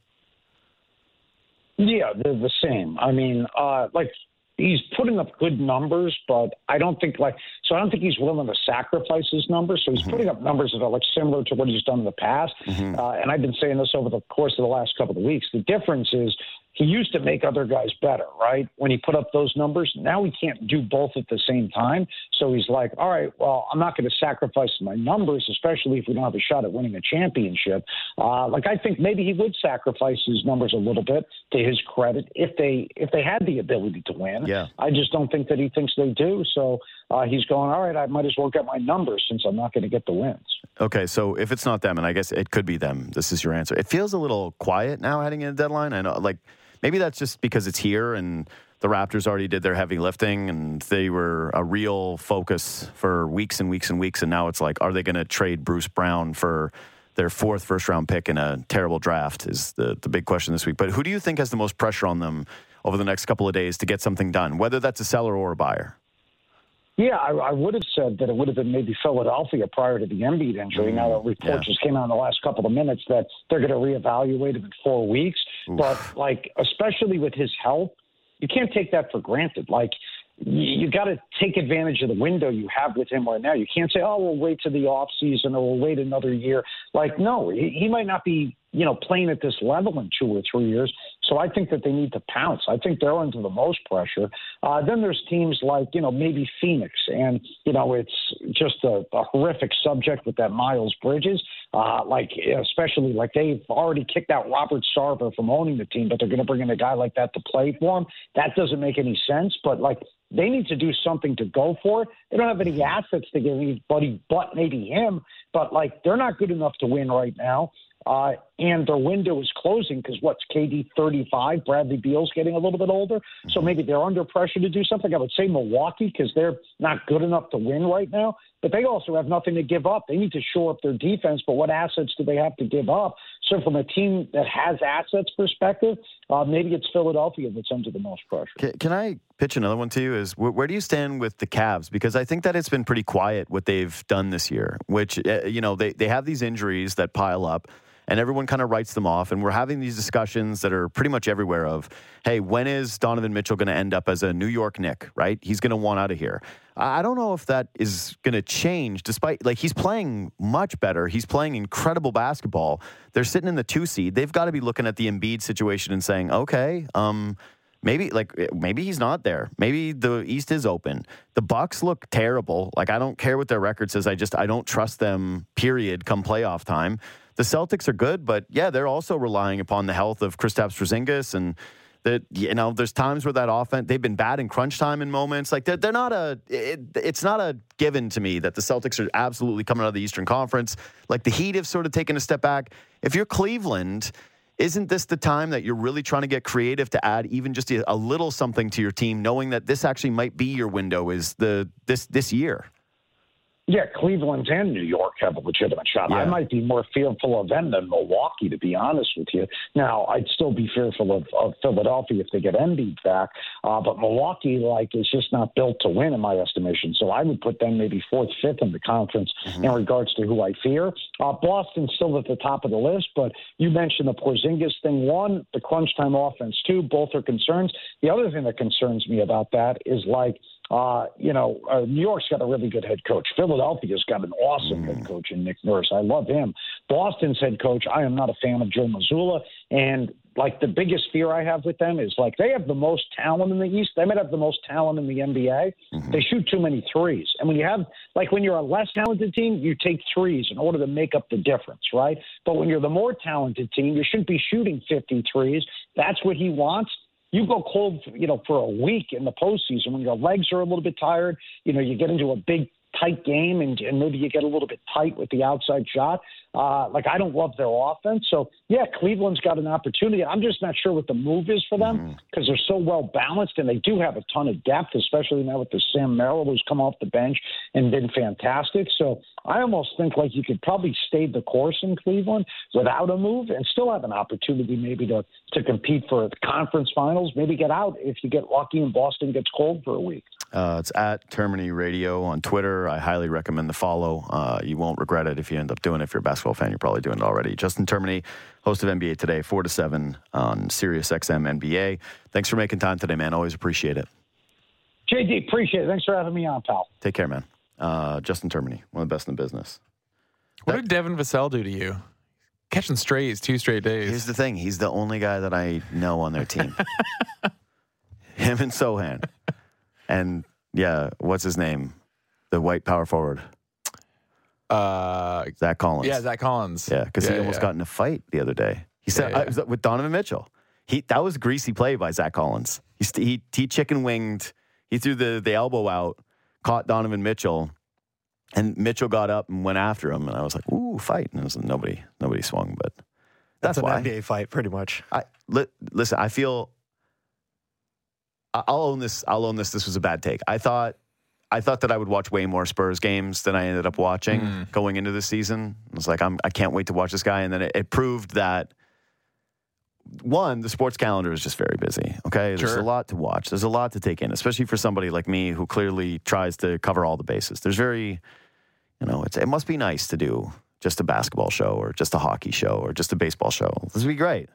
Yeah, they're the same. I mean, uh, like he's putting up good numbers, but I don't think like so. I don't think he's willing to sacrifice his numbers. So he's putting up numbers that are like similar to what he's done in the past. Uh, and I've been saying this over the course of the last couple of weeks. The difference is he used to make other guys better, right? When he put up those numbers, now he can't do both at the same time. So he's like, all right, well, I'm not going to sacrifice my numbers, especially if we don't have a shot at winning a championship. Uh, like I think maybe he would sacrifice his numbers a little bit to his credit if they if they had the ability to win. Yeah. I just don't think that he thinks they do. So uh, he's going, all right, I might as well get my numbers since I'm not going to get the wins. Okay, so if it's not them, and I guess it could be them, this is your answer. It feels a little quiet now heading into the deadline. I know, like, maybe that's just because it's here and the Raptors already did their heavy lifting and they were a real focus for weeks and weeks and weeks. And now it's like, are they going to trade Bruce Brown for their fourth first round pick in a terrible draft? Is the, the big question this week. But who do you think has the most pressure on them over the next couple of days to get something done, whether that's a seller or a buyer? Yeah, I, I would have said that it would have been maybe Philadelphia prior to the Embiid injury. now, the mm, report yeah. just came out in the last couple of minutes that they're going to reevaluate him in four weeks. But, like, especially with his health, you can't take that for granted. Like, you, you got to take advantage of the window you have with him right now. You can't say, "Oh, we'll wait to the off season or we'll wait another year." Like, no, he, he might not be, you know, playing at this level in two or three years. So I think that they need to pounce. I think they're under the most pressure. Uh, then there's teams like, you know, maybe Phoenix, and you know, it's just a, a horrific subject with that Miles Bridges. Uh, like, especially like they've already kicked out Robert Sarver from owning the team, but they're going to bring in a guy like that to play for him. That doesn't make any sense. But like, they need to do something to go for it. They don't have any assets to give anybody but maybe him. But like, they're not good enough to win right now. Uh, and their window is closing because what's KD 35, Bradley Beal's getting a little bit older. So maybe they're under pressure to do something. I would say Milwaukee because they're not good enough to win right now. But they also have nothing to give up. They need to shore up their defense. But what assets do they have to give up? So from a team that has assets perspective, uh, maybe it's Philadelphia that's under the most pressure. Can, can I pitch another one to you? Is where, where do you stand with the Cavs? Because I think that it's been pretty quiet what they've done this year. Which uh, you know they they have these injuries that pile up, and everyone kind of writes them off. And we're having these discussions that are pretty much everywhere. Of hey, when is Donovan Mitchell going to end up as a New York Nick? Right? He's going to want out of here. I don't know if that is going to change. Despite like he's playing much better. He's playing incredible basketball. They're sitting in the two seed. They've got to be looking at the Embiid situation and saying, okay, um. Maybe like eh, maybe he's not there. Maybe the East is open. The Bucks look terrible. Like I don't care what their record says. I just I don't trust them. Period. Come playoff time, the Celtics are good, but yeah, they're also relying upon the health of Kristaps Porzingis and that you know there's times where that offense they've been bad in crunch time in moments like they're, they're not a it, it's not a given to me that the celtics are absolutely coming out of the eastern conference like the heat have sort of taken a step back if you're cleveland isn't this the time that you're really trying to get creative to add even just a, little something to your team knowing that this actually might be your window is the this this year Yeah, Cleveland and New York have a legitimate shot. I might be more fearful of them than Milwaukee, to be honest with you. Now, I'd still be fearful of, of Philadelphia if they get Embiid back, uh, but Milwaukee, like, is just not built to win, in my estimation. So I would put them maybe fourth, fifth in the conference in regards to who I fear. Uh, Boston's still at the top of the list, but you mentioned the Porzingis thing. One, the crunch time offense. Two, both are concerns. The other thing that concerns me about that is like. Uh, you know, uh, New York's got a really good head coach. Philadelphia's got an awesome head coach in Nick Nurse. I love him. Boston's head coach, I am not a fan of Joe Mazzulla. And like the biggest fear I have with them is like they have the most talent in the East. They might have the most talent in the NBA. They shoot too many threes. And when you have like when you're a less talented team, you take threes in order to make up the difference, right? But when you're the more talented team, you shouldn't be shooting 50 threes. That's what he wants you go cold, you know, for a week in the postseason when your legs are a little bit tired. You know, you get into a big tight game and, and maybe you get a little bit tight with the outside shot. Uh, like I don't love their offense. So yeah, Cleveland's got an opportunity. I'm just not sure what the move is for them because they're so well balanced and they do have a ton of depth, especially now with the Sam Merrill who's come off the bench and been fantastic. So I almost think like you could probably stay the course in Cleveland without a move and still have an opportunity maybe to to compete for the conference finals. Maybe get out if you get lucky and Boston gets cold for a week. Uh, it's at Termine Radio on Twitter. I highly recommend the follow. Uh, you won't regret it if you end up doing it. If you're a basketball fan, you're probably doing it already. Justin Termine, host of NBA Today, 4 to 7 on Sirius XM NBA. Thanks for making time today, man. Always appreciate it. JD, appreciate it. Thanks for having me on, pal. Take care, man. Uh, Justin Termine, one of the best in the business. What did Devin Vassell do to you? Catching strays two straight days. Here's the thing he's the only guy that I know on their team. Him and Sochan. And yeah, what's his name? The white power forward, uh, Zach Collins. yeah, Zach Collins. Yeah, because he almost yeah. got in a fight the other day. He said Yeah, I- was with Donovan Mitchell. He that was a greasy play by Zach Collins. He st- he, he chicken winged. He threw the the elbow out, caught Donovan Mitchell, and Mitchell got up and went after him. And I was like, "Ooh, fight!" And it was nobody nobody swung, but that's, That's, an why. NBA fight, pretty much. I li- listen. I feel. I'll own this. I'll own this. This was a bad take. I thought. I thought that I would watch way more Spurs games than I ended up watching Mm. going into the season. I was like, I'm, I can't wait to watch this guy. And then it, it proved that one, the sports calendar is just very busy. Okay, there's Sure. a lot to watch. There's a lot to take in, especially for somebody like me who clearly tries to cover all the bases. There's very, you know, it's, it must be nice to do just a basketball show or just a hockey show or just a baseball show. This would be great.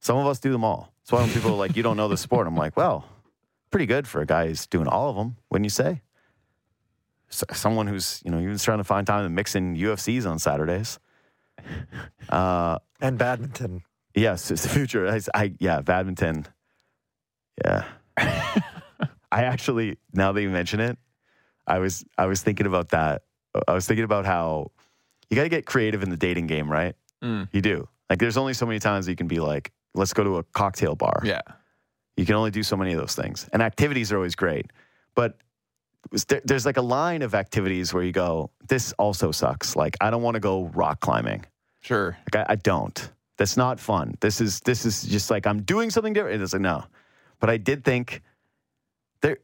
Some of us do them all. That's why when people are like, you don't know the sport, I'm like, well, pretty good for a guy who's doing all of them, wouldn't you say? S- someone who's, you know, even trying to find time to mix in UFCs on Saturdays. Uh, And badminton. yes, it's the future. I, I yeah, badminton. Yeah. I actually, now that you mention it, I was I was thinking about that. I was thinking about how you got to get creative in the dating game, right? Mm. You do. Like, there's only so many times you can be like, let's go to a cocktail bar. Yeah. You can only do so many of those things. And activities are always great. But there's like a line of activities where you go, this also sucks. Like, I don't want to go rock climbing. Sure. Like, I, I don't. That's not fun. This is this is just like I'm doing something different. It's like no, but I did think there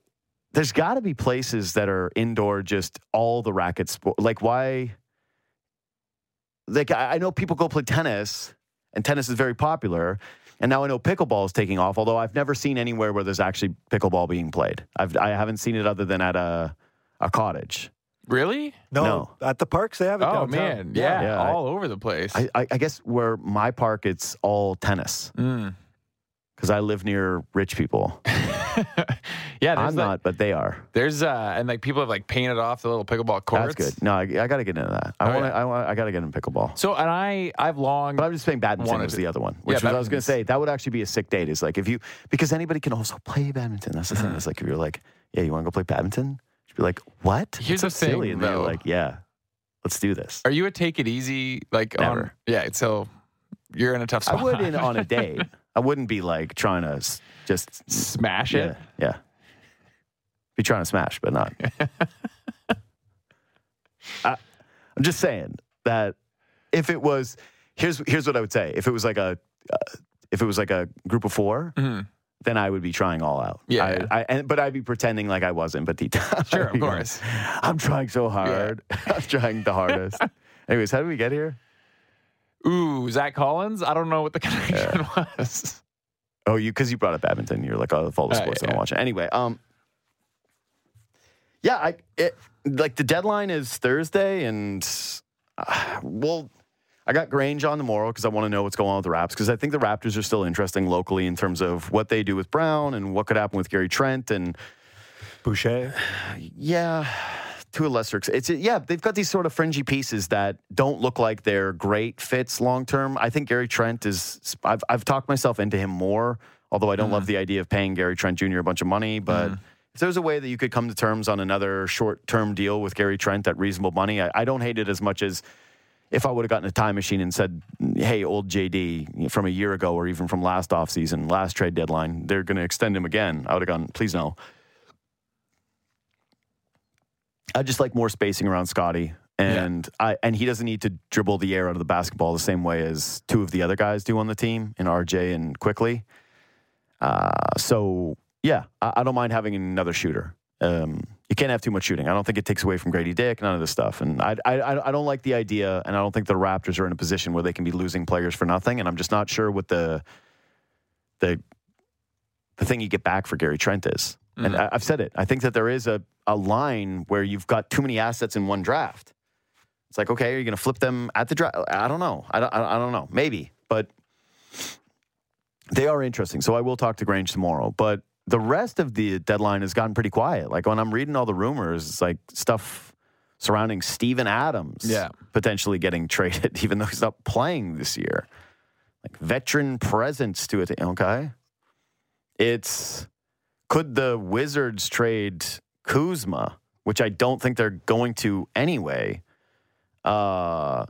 there's got to be places that are indoor, just all the racket sport. Like why? Like I, I know people go play tennis, and tennis is very popular. And now I know pickleball is taking off. Although I've never seen anywhere where there's actually pickleball being played. I've I haven't seen it other than at a a cottage. Really? No, No. at the parks they have it. Oh downtown. man, yeah, Yeah, I- all over the place. I, I, I guess where my park, it's all tennis Mm. Because I live near rich people. yeah, I'm like, not, but they are. There's uh, and like people have like painted off the little pickleball courts. That's good. No, I, I got to get into that. I Oh, want to. yeah. I, want. I got to get into pickleball. So and I I've long But I'm just saying, badminton Wanted was the other one, Yeah, which was, I was going to say that would actually be a sick date. Is like if you because anybody can also play badminton. That's the thing. It's like if you're like, yeah, you want to go play badminton? You'd be like, what? Here's That's the silly. thing, And then you're though. like, yeah, let's do this. Are you a take it easy like on yeah? So you're in a tough spot. I would in on a date. I wouldn't be like trying to s- just smash yeah, it. yeah. Be trying to smash, but not. I, I'm just saying that if it was, here's here's what I would say. If it was like a, uh, if it was like a group of four, Mhm. then I would be trying all out. Yeah, I, yeah. I, and, but I'd be pretending like I wasn't. But deep down, Sure, I'd of be going, course. I'm trying so hard. I'm trying the hardest. Anyways, how did we get here? Ooh, Zach Collins. I don't know what the connection was. Oh, you because you brought up Edmonton. You're like, oh, follow the Uh, sports. I yeah. don't watch it anyway. Um, yeah, I it like the deadline is Thursday, and uh, well, I got Grange on tomorrow because I want to know what's going on with the Raps because I think the Raptors are still interesting locally in terms of what they do with Brown and what could happen with Gary Trent and Boucher. yeah, to a lesser extent, it's yeah they've got these sort of fringy pieces that don't look like they're great fits long term. I think Gary Trent is. I've I've talked myself into him more, although I don't love mm-hmm. the idea of paying Gary Trent Jr. a bunch of money. But mm-hmm. if there's a way that you could come to terms on another short term deal with Gary Trent at reasonable money, I, I don't hate it as much as. If I would have gotten a time machine and said, "Hey, old JD from a year ago, or even from last offseason, last trade deadline, they're going to extend him again," I would have gone, "Please no." I just like more spacing around Scotty. And I and he doesn't need to dribble the air out of the basketball the same way as two of the other guys do on the team in RJ and Quickley. Uh, so yeah, I, I don't mind having another shooter. Um, you can't have too much shooting. I don't think it takes away from Gradey Dick, none of this stuff. And I, I, I I don't like the idea, and I don't think the Raptors are in a position where they can be losing players for nothing. And I'm just not sure what the the the thing you get back for Gary Trent is. And mm-hmm. I, I've said it. I think that there is a, a line where you've got too many assets in one draft. It's like, okay, are you going to flip them at the draft? I don't know. I don't, I don't know. Maybe. But they are interesting. So I will talk to Grange tomorrow. But the rest of the deadline has gotten pretty quiet. Like when I'm reading all the rumors, it's like stuff surrounding Steven Adams Yeah. potentially getting traded, even though he's not playing this year. Like veteran presence to it. Okay. It's could the Wizards trade Kuzma, which I don't think they're going to anyway. Uh,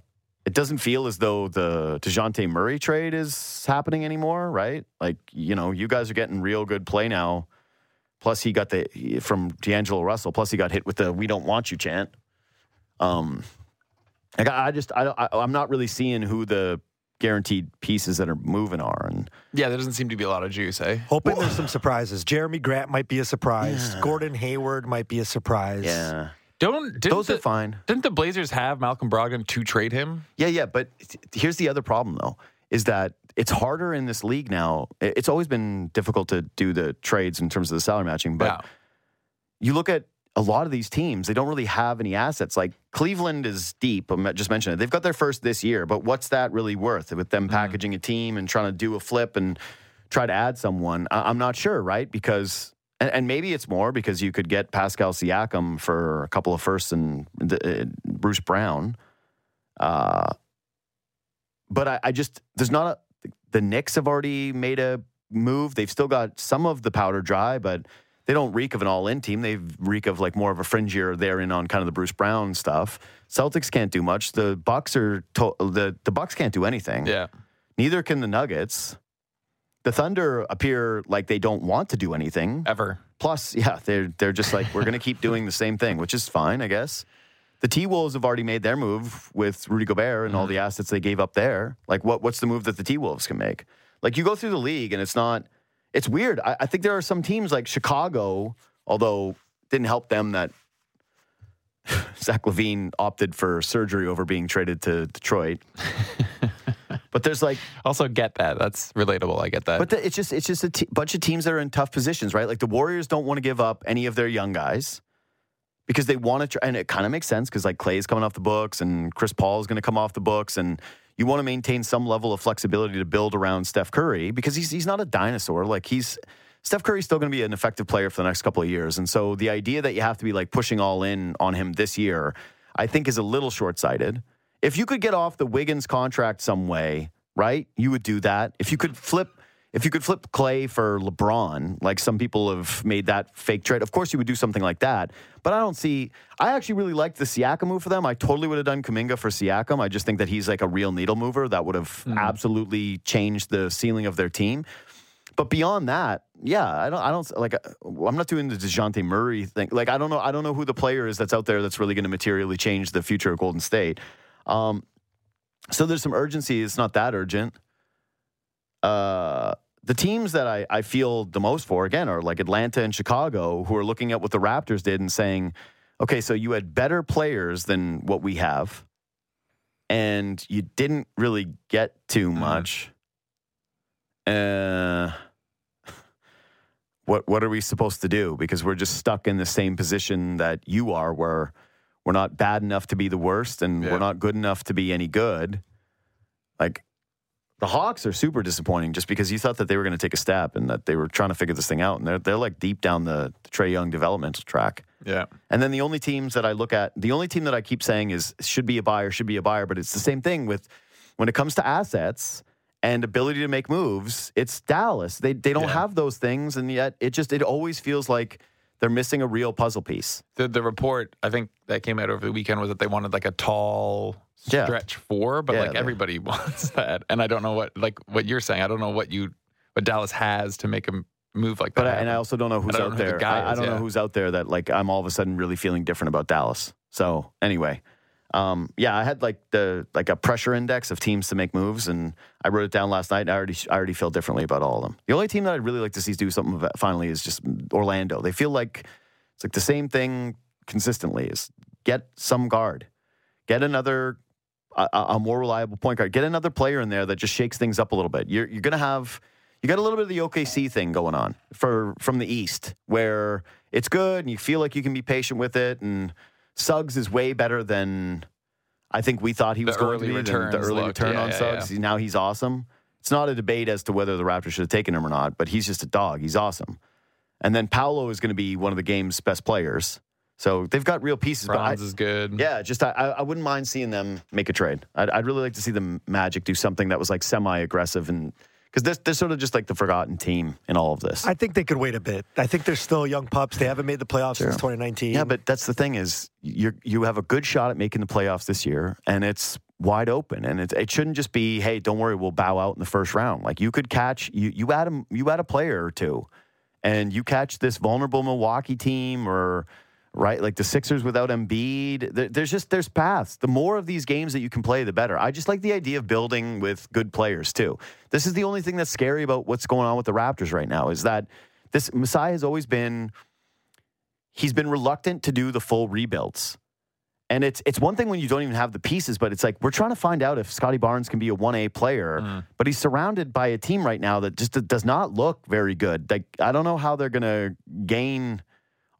it doesn't feel as though the Dejounte Murray trade is happening anymore, right? Like, you know, you guys are getting real good play now. Plus, he got the from D'Angelo Russell. Plus, he got hit with the "We don't want you" chant. Um, like I just I, I I'm not really seeing who the guaranteed pieces that are moving are, and Yeah, there doesn't seem to be a lot of juice, eh? Hoping there's some surprises. Jerami Grant might be a surprise. Gordon Hayward might be a surprise. yeah, Don't didn't those the, are fine. Didn't the Blazers have Malcolm Brogdon to trade him? Yeah, yeah, but here's the other problem though, is that it's harder in this league now. It's always been difficult to do the trades in terms of the salary matching, but Yeah. you look at a lot of these teams, they don't really have any assets. Like Cleveland is deep. I just mentioned it. They've got their first this year, but what's that really worth with them packaging a team and trying to do a flip and try to add someone? I- I'm not sure, right? Because and, and maybe it's more because you could get Pascal Siakam for a couple of firsts and uh, Bruce Brown. Uh, but I, I just there's not a, the Knicks have already made a move. They've still got some of the powder dry, but they don't reek of an all-in team. They reek of like more of a fringier. They're in on kind of the Bruce Brown stuff. Celtics can't do much. The Bucks are to, the the Bucks can't do anything. Yeah. Neither can the Nuggets. The Thunder appear like they don't want to do anything. Ever. Plus, yeah, they're they're just like we're going to keep doing the same thing, which is fine, I guess. The T Wolves have already made their move with Rudy Gobert and all mm-hmm. the assets they gave up there. Like, what what's the move that the T Wolves can make? Like, you go through the league and it's not. It's weird. I, I think there are some teams like Chicago, although didn't help them that Zach LaVine opted for surgery over being traded to Detroit. but there's like Also get that. That's relatable. I get that. but the, it's just it's just a t- bunch of teams that are in tough positions, right? Like the Warriors don't want to give up any of their young guys because they want to, try, and it kind of makes sense because like Clay's coming off the books and Chris Paul is going to come off the books, and you want to maintain some level of flexibility to build around Steph Curry because he's he's not a dinosaur. Like he's Steph Curry's still going to be an effective player for the next couple of years, and so the idea that you have to be like pushing all in on him this year, I think, is a little short sighted. If you could get off the Wiggins contract some way, right? You would do that. If you could flip if you could flip Clay for LeBron, like some people have made that fake trade, of course you would do something like that. But I don't see. I actually really liked the Siakam move for them. I totally would have done Kuminga for Siakam. I just think that he's like a real needle mover that would have absolutely changed the ceiling of their team. But beyond that, yeah, I don't. I don't like. uh, I'm not doing the Dejounte Murray thing. Like, I don't know. I don't know who the player is that's out there that's really going to materially change the future of Golden State. Um, so there's some urgency. It's not that urgent. Uh, the teams that I, I feel the most for again are like Atlanta and Chicago, who are looking at what the Raptors did and saying, okay, so you had better players than what we have, and you didn't really get too Mhm. much. Uh, what what are we supposed to do? Because we're just stuck in the same position that you are, where we're not bad enough to be the worst, and Yeah. we're not good enough to be any good. Like the Hawks are super disappointing, just because you thought that they were going to take a step and that they were trying to figure this thing out, and they're they're like deep down the, the Trae Young developmental track. Yeah. And then the only teams that I look at, the only team that I keep saying is should be a buyer, should be a buyer, but it's the same thing with when it comes to assets and ability to make moves, it's Dallas. They they don't Yeah. have those things and yet it just it always feels like they're missing a real puzzle piece. The the report I think that came out over the weekend was that they wanted like a tall Yeah. stretch four, but Yeah, like everybody wants that. And I don't know what like what you're saying. I don't know what you what Dallas has to make a m- move like that. But I, and I also don't know who's don't out know who the there. I, I don't know who's out there that like I'm all of a sudden really feeling different about Dallas. So anyway, um, yeah, I had like the like a pressure index of teams to make moves, and I wrote it down last night. And I already I already feel differently about all of them. The only team that I'd really like to see do something about finally is just Orlando. They feel like it's like the same thing consistently. Is get some guard, get another a, a more reliable point guard, get another player in there that just shakes things up a little bit. You're you're gonna have you got a little bit of the OKC thing going on for from the East, where it's good and you feel like you can be patient with it. And Suggs is way better than I think we thought he The was going to be. the early looked, return yeah, on yeah, Suggs, now he's awesome. It's not a debate as to whether the Raptors should have taken him or not, but he's just a dog. He's awesome. And then Paolo is going to be one of the game's best players. So they've got real pieces. but I- is good. yeah, just I, I I wouldn't mind seeing them make a trade. I'd, I'd really like to see the Magic do something that was like semi-aggressive and because they're, they're sort of just like the forgotten team in all of this. I think they could wait a bit. I think they're still young pups. They haven't made the playoffs Sure. since 2019. yeah, but that's the thing is you you have a good shot at making the playoffs this year, and it's wide open, and it it shouldn't just be hey, don't worry, we'll bow out in the first round. Like you could catch you you add a you add a player or two, and you catch this vulnerable Milwaukee team or. Right, like the Sixers without Embiid. There's just there's paths. The more of these games that you can play, the better. I just like the idea of building with good players too. This is the only thing that's scary about what's going on with the Raptors right now is that this Masai has always been he's been reluctant to do the full rebuilds. And it's it's one thing when you don't even have the pieces, but it's like we're trying to find out if Scotty Barnes can be a one A player, Mm. but he's surrounded by a team right now that just does not look very good. Like I don't know how they're gonna gain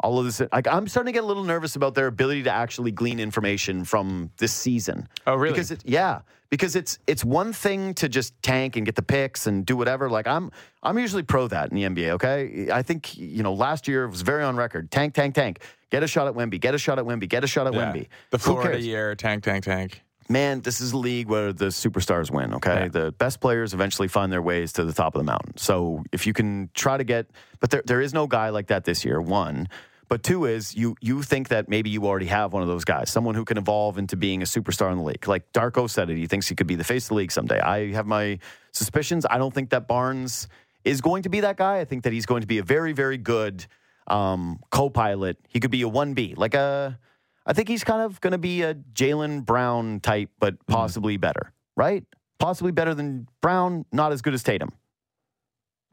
all of this. Like I'm starting to get a little nervous about their ability to actually glean information from this season. Oh, really? Because it, yeah, because it's it's one thing to just tank and get the picks and do whatever. Like I'm I'm usually pro that in the NBA. Okay, I think you know last year was very on record. Tank, tank, tank. Get a shot at Wemby. Get a shot at Wemby. Get a shot at Yeah. Wemby. The Florida year, tank, tank, tank. Man, this is a league where the superstars win, okay? Yeah. The best players eventually find their ways to the top of the mountain. So if you can try to get, but there, there is no guy like that this year, one. But two is you you think that maybe you already have one of those guys, someone who can evolve into being a superstar in the league. Like Darko said it, he thinks he could be the face of the league someday. I have my suspicions. I don't think that Barnes is going to be that guy. I think that he's going to be a very, very good um, co-pilot. He could be a 1B, like a I think he's kind of going to be a Jaylen Brown type, but possibly better, right? Possibly better than Brown, not as good as Tatum,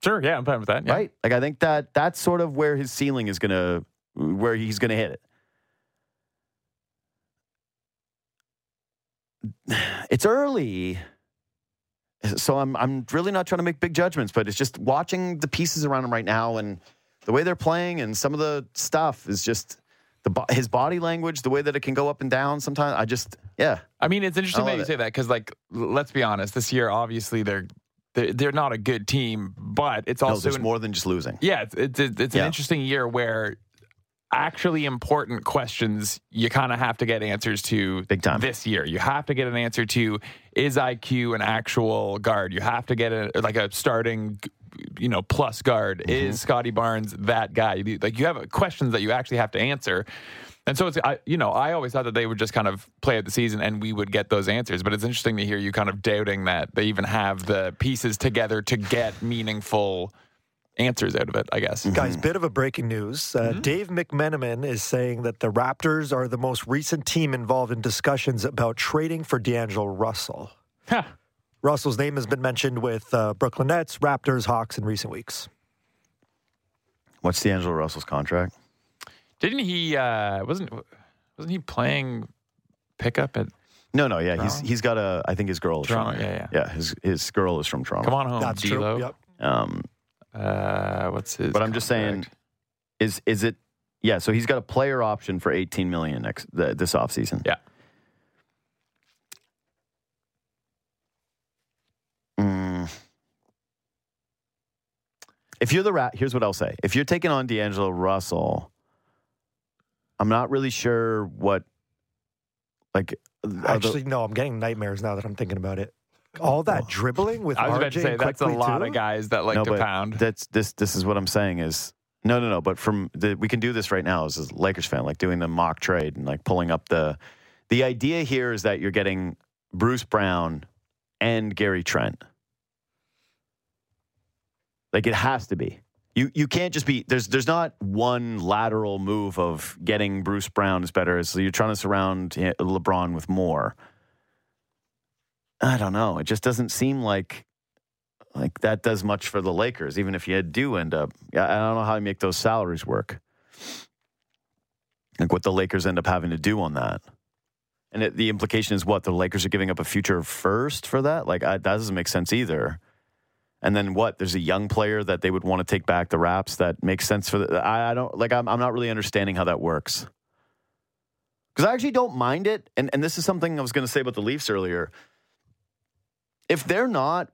Sure, yeah, I'm fine with that. Yeah. right? Like I think that that's sort of where his ceiling is going to, where he's going to hit it. It's early, so I'm I'm really not trying to make big judgments, but it's just watching the pieces around him right now and the way they're playing and some of the stuff is just the his body language, the way that it can go up and down. Sometimes I just yeah. I mean, it's interesting that you it. say that because, like, let's be honest, this year obviously they're they're, they're not a good team, but it's No, also there's more than just losing. yeah, it's it's, it's an Yeah. interesting year where actually important questions you kind of have to get answers to Big time. this year. You have to get an answer to is IQ an actual guard? You have to get a like a starting you know plus guard. Mm-hmm. Is Scotty Barnes that guy? Like you have questions that you actually have to answer. And so it's I, you know I always thought that they would just kind of play out the season and we would get those answers, but it's interesting to hear you kind of doubting that they even have the pieces together to get meaningful answers out of it. I guess. Guys, Mm-hmm. bit of a breaking news. Uh, Dave McMenamin is saying that the Raptors are the most recent team involved in discussions about trading for D'Angelo Russell. Huh. Russell's name has been mentioned with uh, Brooklyn Nets, Raptors, Hawks in recent weeks. What's D'Angelo Russell's contract? Didn't he? Uh, wasn't wasn't he playing pickup at No, no, yeah, he's he's got a. I think his girl is Toronto? from Yeah, there. yeah. His his girl is from Toronto. Come on home, That's D'Lo. true. Yep. Um, Uh, what's his? But I'm just saying- contract? is is it? Yeah, so he's got a player option for 18 million next the, this offseason. Yeah. Mm. If you're the rat, here's what I'll say. If you're taking on D'Angelo Russell, I'm not really sure what, like, are the- Actually, no, I'm getting nightmares now that I'm thinking about it. All that dribbling with I was RJ about to say that's a lot too? of guys that like No, to pound. That's this. This is what I'm saying is no, no, no. But from the, we can do this right now as a Lakers fan, like doing the mock trade and like pulling up the. The idea here is that you're getting Bruce Brown and Gary Trent. Like it has to be. You you can't just be there's there's not one lateral move of getting Bruce Brown is better. So you're trying to surround eh, LeBron with more. I don't know. It just doesn't seem like like that does much for the Lakers, even if you do end up. I don't know how you make those salaries work. Like what the Lakers end up having to do on that. And it, the implication is what? The Lakers are giving up a future first for that? Like, I, that doesn't make sense either. And then what? There's a young player that they would want to take back the Raps that makes sense for the. I, I don't, like, I'm, I'm not really understanding how that works. Because I actually don't mind it. And, and this is something I was going to say about the Leafs earlier. If they're not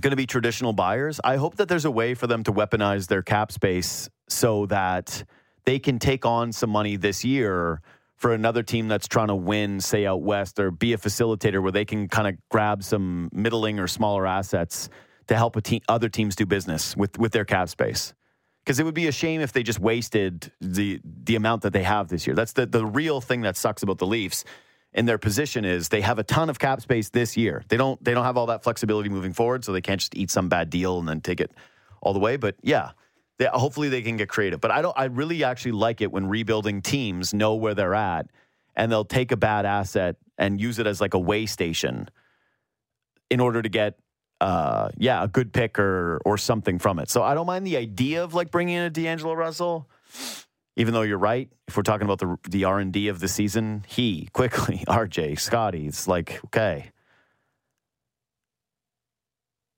going to be traditional buyers, I hope that there's a way for them to weaponize their cap space so that they can take on some money this year for another team that's trying to win, say out west, or be a facilitator where they can kind of grab some middling or smaller assets to help te- other teams do business with with their cap space. Because it would be a shame if they just wasted the the amount that they have this year. That's the the real thing that sucks about the Leafs in their position is they have a ton of cap space this year. They don't they don't have all that flexibility moving forward, so they can't just eat some bad deal and then take it all the way. But yeah, they, hopefully they can get creative. But I don't. I really actually like it when rebuilding teams know where they're at and they'll take a bad asset and use it as like a way station in order to get. Uh, yeah, a good pick or or something from it. So I don't mind the idea of like bringing in a D'Angelo Russell, even though you're right. If we're talking about the the R and D of the season, he quickly RJ Scotty. It's like okay,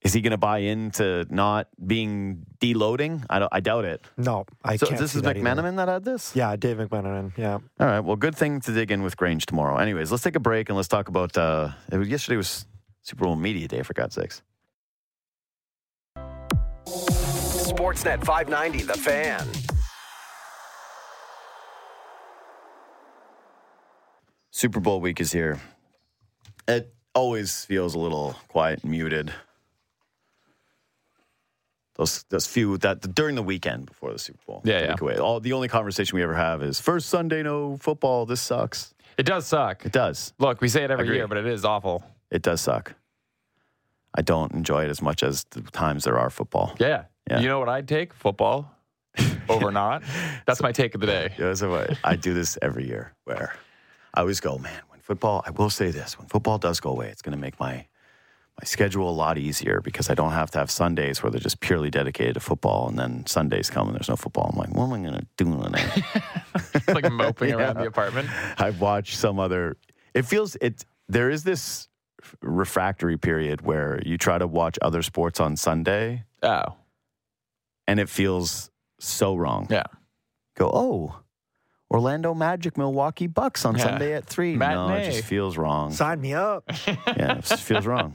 is he going to buy into not being deloading? I don't. I doubt it. No, I so can't. this see is that either. McMenamin that had this. Yeah, Dave McMenamin. Yeah. All right. Well, good thing to dig in with Grange tomorrow. Anyways, let's take a break and let's talk about. Uh, it was, yesterday was Super Bowl media day for God's sakes. Sportsnet 590, The Fan. Super Bowl week is here. It always feels a little quiet and muted. Those those few that during the weekend before the Super Bowl. Yeah, the yeah. away. All the only conversation we ever have is first Sunday no football. This sucks. It does suck. It does. Look, we say it every Agree. year, but it is awful. It does suck. I don't enjoy it as much as the times there are football. Yeah. Yeah. You know what I'd take? Football over not. That's my take of the day. Yeah, so I, I do this every year where I always go, man, when football, I will say this, when football does go away, it's going to make my my schedule a lot easier because I don't have to have Sundays where they're just purely dedicated to football and then Sundays come and there's no football. I'm like, what am I going to do tonight? like moping around the apartment. I've watched some other. It feels it. There is this refractory period where you try to watch other sports on Sunday Oh, and it feels so wrong. yeah. Go, oh, Orlando Magic, Milwaukee Bucks on Yeah. Sunday at three. No, it just feels wrong. Sign me up. yeah, it just feels wrong.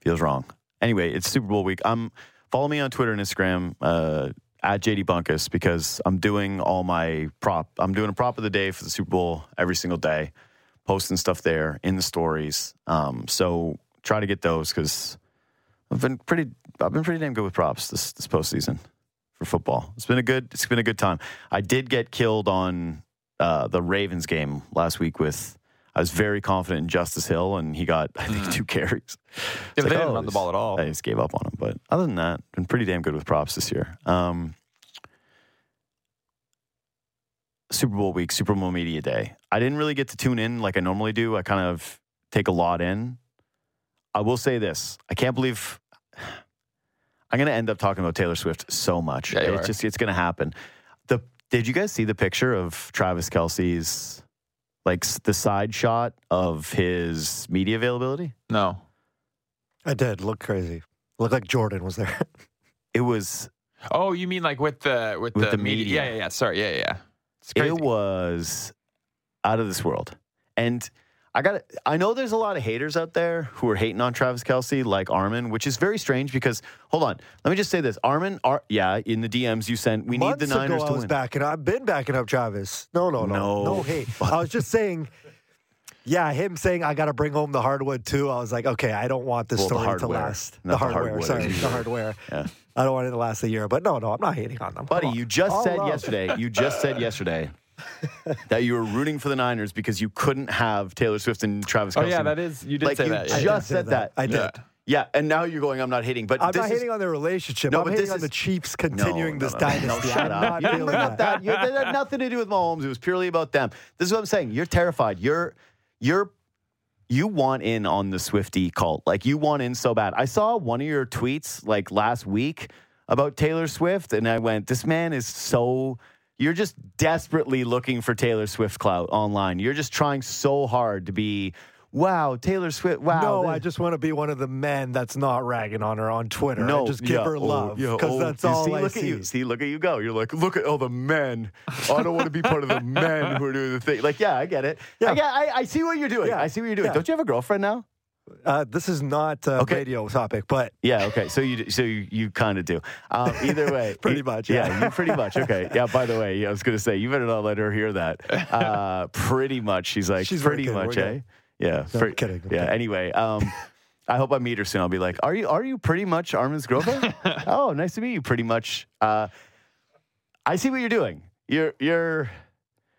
Feels wrong. Anyway, it's Super Bowl week. I'm follow me on Twitter and Instagram uh, at JD Bunkis because I'm doing all my prop. I'm doing a prop of the day for the Super Bowl every single day, posting stuff there in the stories. Um, so try to get those because I've been pretty. I've been pretty damn good with props this this postseason for football. It's been a good. It's been a good time. I did get killed on uh, the Ravens game last week with. I was very confident in Justice Hill, and he got I think two carries. Mm. Yeah, but they didn't oh, run the ball at all. I just gave up on him. But other than that, been pretty damn good with props this year. Um, Super Bowl week, Super Bowl media day. I didn't really get to tune in like I normally do. I kind of take a lot in I will say this: I can't believe I'm going to end up talking about Taylor Swift so much. Yeah, it's are. just it's going to happen. The did you guys see the picture of Travis Kelce's like the side shot of his media availability? No. I did look crazy. Looked like Jordan was there. It was Oh, you mean like with the with, With the, the media? media. Yeah, yeah, yeah. Sorry, yeah, yeah, yeah. It's crazy. it was out of this world. And I got I know there's a lot of haters out there who are hating on Travis Kelce like Armin, which is very strange because hold on, let me just say this. Armin, Ar, yeah, in the DMs you sent, we Months need the Niners ago, to I was win. backing. I've been backing up Travis. No, no, no, No. no, hate. I was just saying. Yeah, him saying I got to bring home the hardwood too. I was like, okay, I don't want this Well, story to last. the the hardware, sorry, the hardware. Yeah. I don't want it to last a year. But no, no, I'm not hating on them. Buddy, on. you just All said love. yesterday, you just said yesterday that you were rooting for the Niners because you couldn't have Taylor Swift and Travis Oh Kelce. yeah, that is. You did like say you that. I Yeah. just say said that. I did. Yeah. Yeah, and now you're going, I'm not hating, but I'm this not is, hating on their relationship. No, I'm but hating this on the is- Chiefs continuing no, this no, no. dynasty. No, shut up. You didn't bring up that. that. You, that had nothing to do with Mahomes. It was purely about them. This is what I'm saying. You're terrified. You're you're you want in on the Swifty cult. Like you want in so bad. I saw one of your tweets like last week about Taylor Swift, and I went, "This man is so." You're just desperately looking for Taylor Swift clout online. You're just trying so hard to be, wow, Taylor Swift. Wow. No, I just want to be one of the men that's not ragging on her on Twitter. No, just give yeah, her oh, love yeah, because oh, that's you all see, I look see. At you. See, look at you go. You're like, look at all the men. I don't want to be part of the men who are doing the thing. Like, yeah, I get it. Yeah. I, get, I, I see what you're doing. Yeah. I see what you're doing. Yeah. Don't you have a girlfriend now? Uh, this is not a Okay. radio topic, but Yeah. Okay. So you, so you, you kind of do. Um, either way, Pretty e- much, Yeah. yeah. You pretty much. Okay. Yeah. By the way, I was gonna say you better not let her hear that. Uh, pretty much. She's like She's pretty good. much. Eh. good. Yeah. No, kidding. I'm yeah. kidding. Anyway. Um, I hope I meet her soon. I'll be like, are you are you pretty much Armin's girlfriend? oh, nice to meet you. Pretty much. Uh, I see what you're doing. You're you're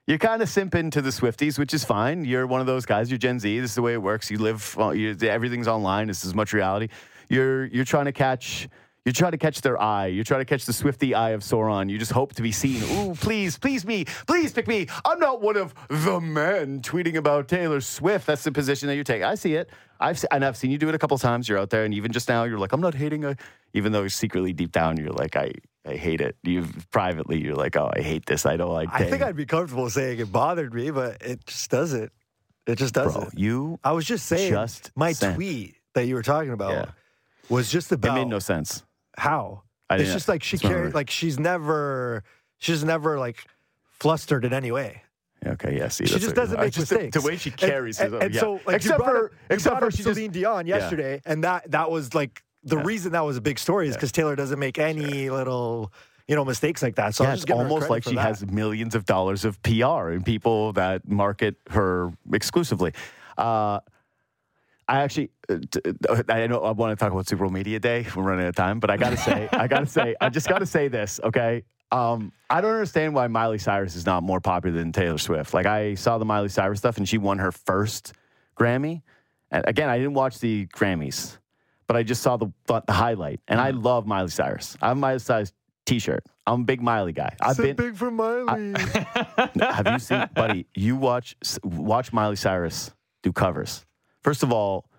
you're kind of simping to the Swifties, which is fine. You're one of those guys. You're Gen Z. This is the way it works. You live. uh, You, everything's online. This is as much reality. You're you're trying to catch. You're trying to catch their eye. You try to catch the Swifty eye of Sauron. You just hope to be seen. Ooh, please, please me, please pick me. I'm not one of the men tweeting about Taylor Swift. That's the position that you're taking. I see it. I've se- and I've seen you do it a couple times. You're out there, and even just now, you're like, I'm not hating. A, even though secretly deep down, you're like, I I hate it. You privately, you're like, oh, I hate this. I don't like. I think I'd be comfortable saying it bothered me, but it just doesn't. It just doesn't. bro, you I was just saying Just my sent. tweet that you were talking about Yeah. was just about. it made no sense. How. I it's just like she carried like she's never she's never like flustered in any way. Okay, yeah. See, She just doesn't make just- mistakes. The, way she carries and, herself, and, and yeah. so like except for up, except for she just Celine Dion yeah. yesterday, and that that was like the reason that was a big story is because Taylor doesn't make any little you know mistakes like that. So yeah, it's almost like she that. has millions of dollars of PR and people that market her exclusively. Uh, I actually, uh, uh, I know I want to talk about Super Bowl Media Day. We're running out of time, but I gotta say, I gotta say, I just gotta say this, okay? Um, I don't understand why Miley Cyrus is not more popular than Taylor Swift. Like I saw the Miley Cyrus stuff, and she won her first Grammy. And again, I didn't watch the Grammys, but I just saw the the highlight, and I love Miley Cyrus. I have a Miley Cyrus T-shirt. I'm a big Miley guy. I've So been. big for Miley. Have you seen, buddy? You watch watch Miley Cyrus do covers. First of all,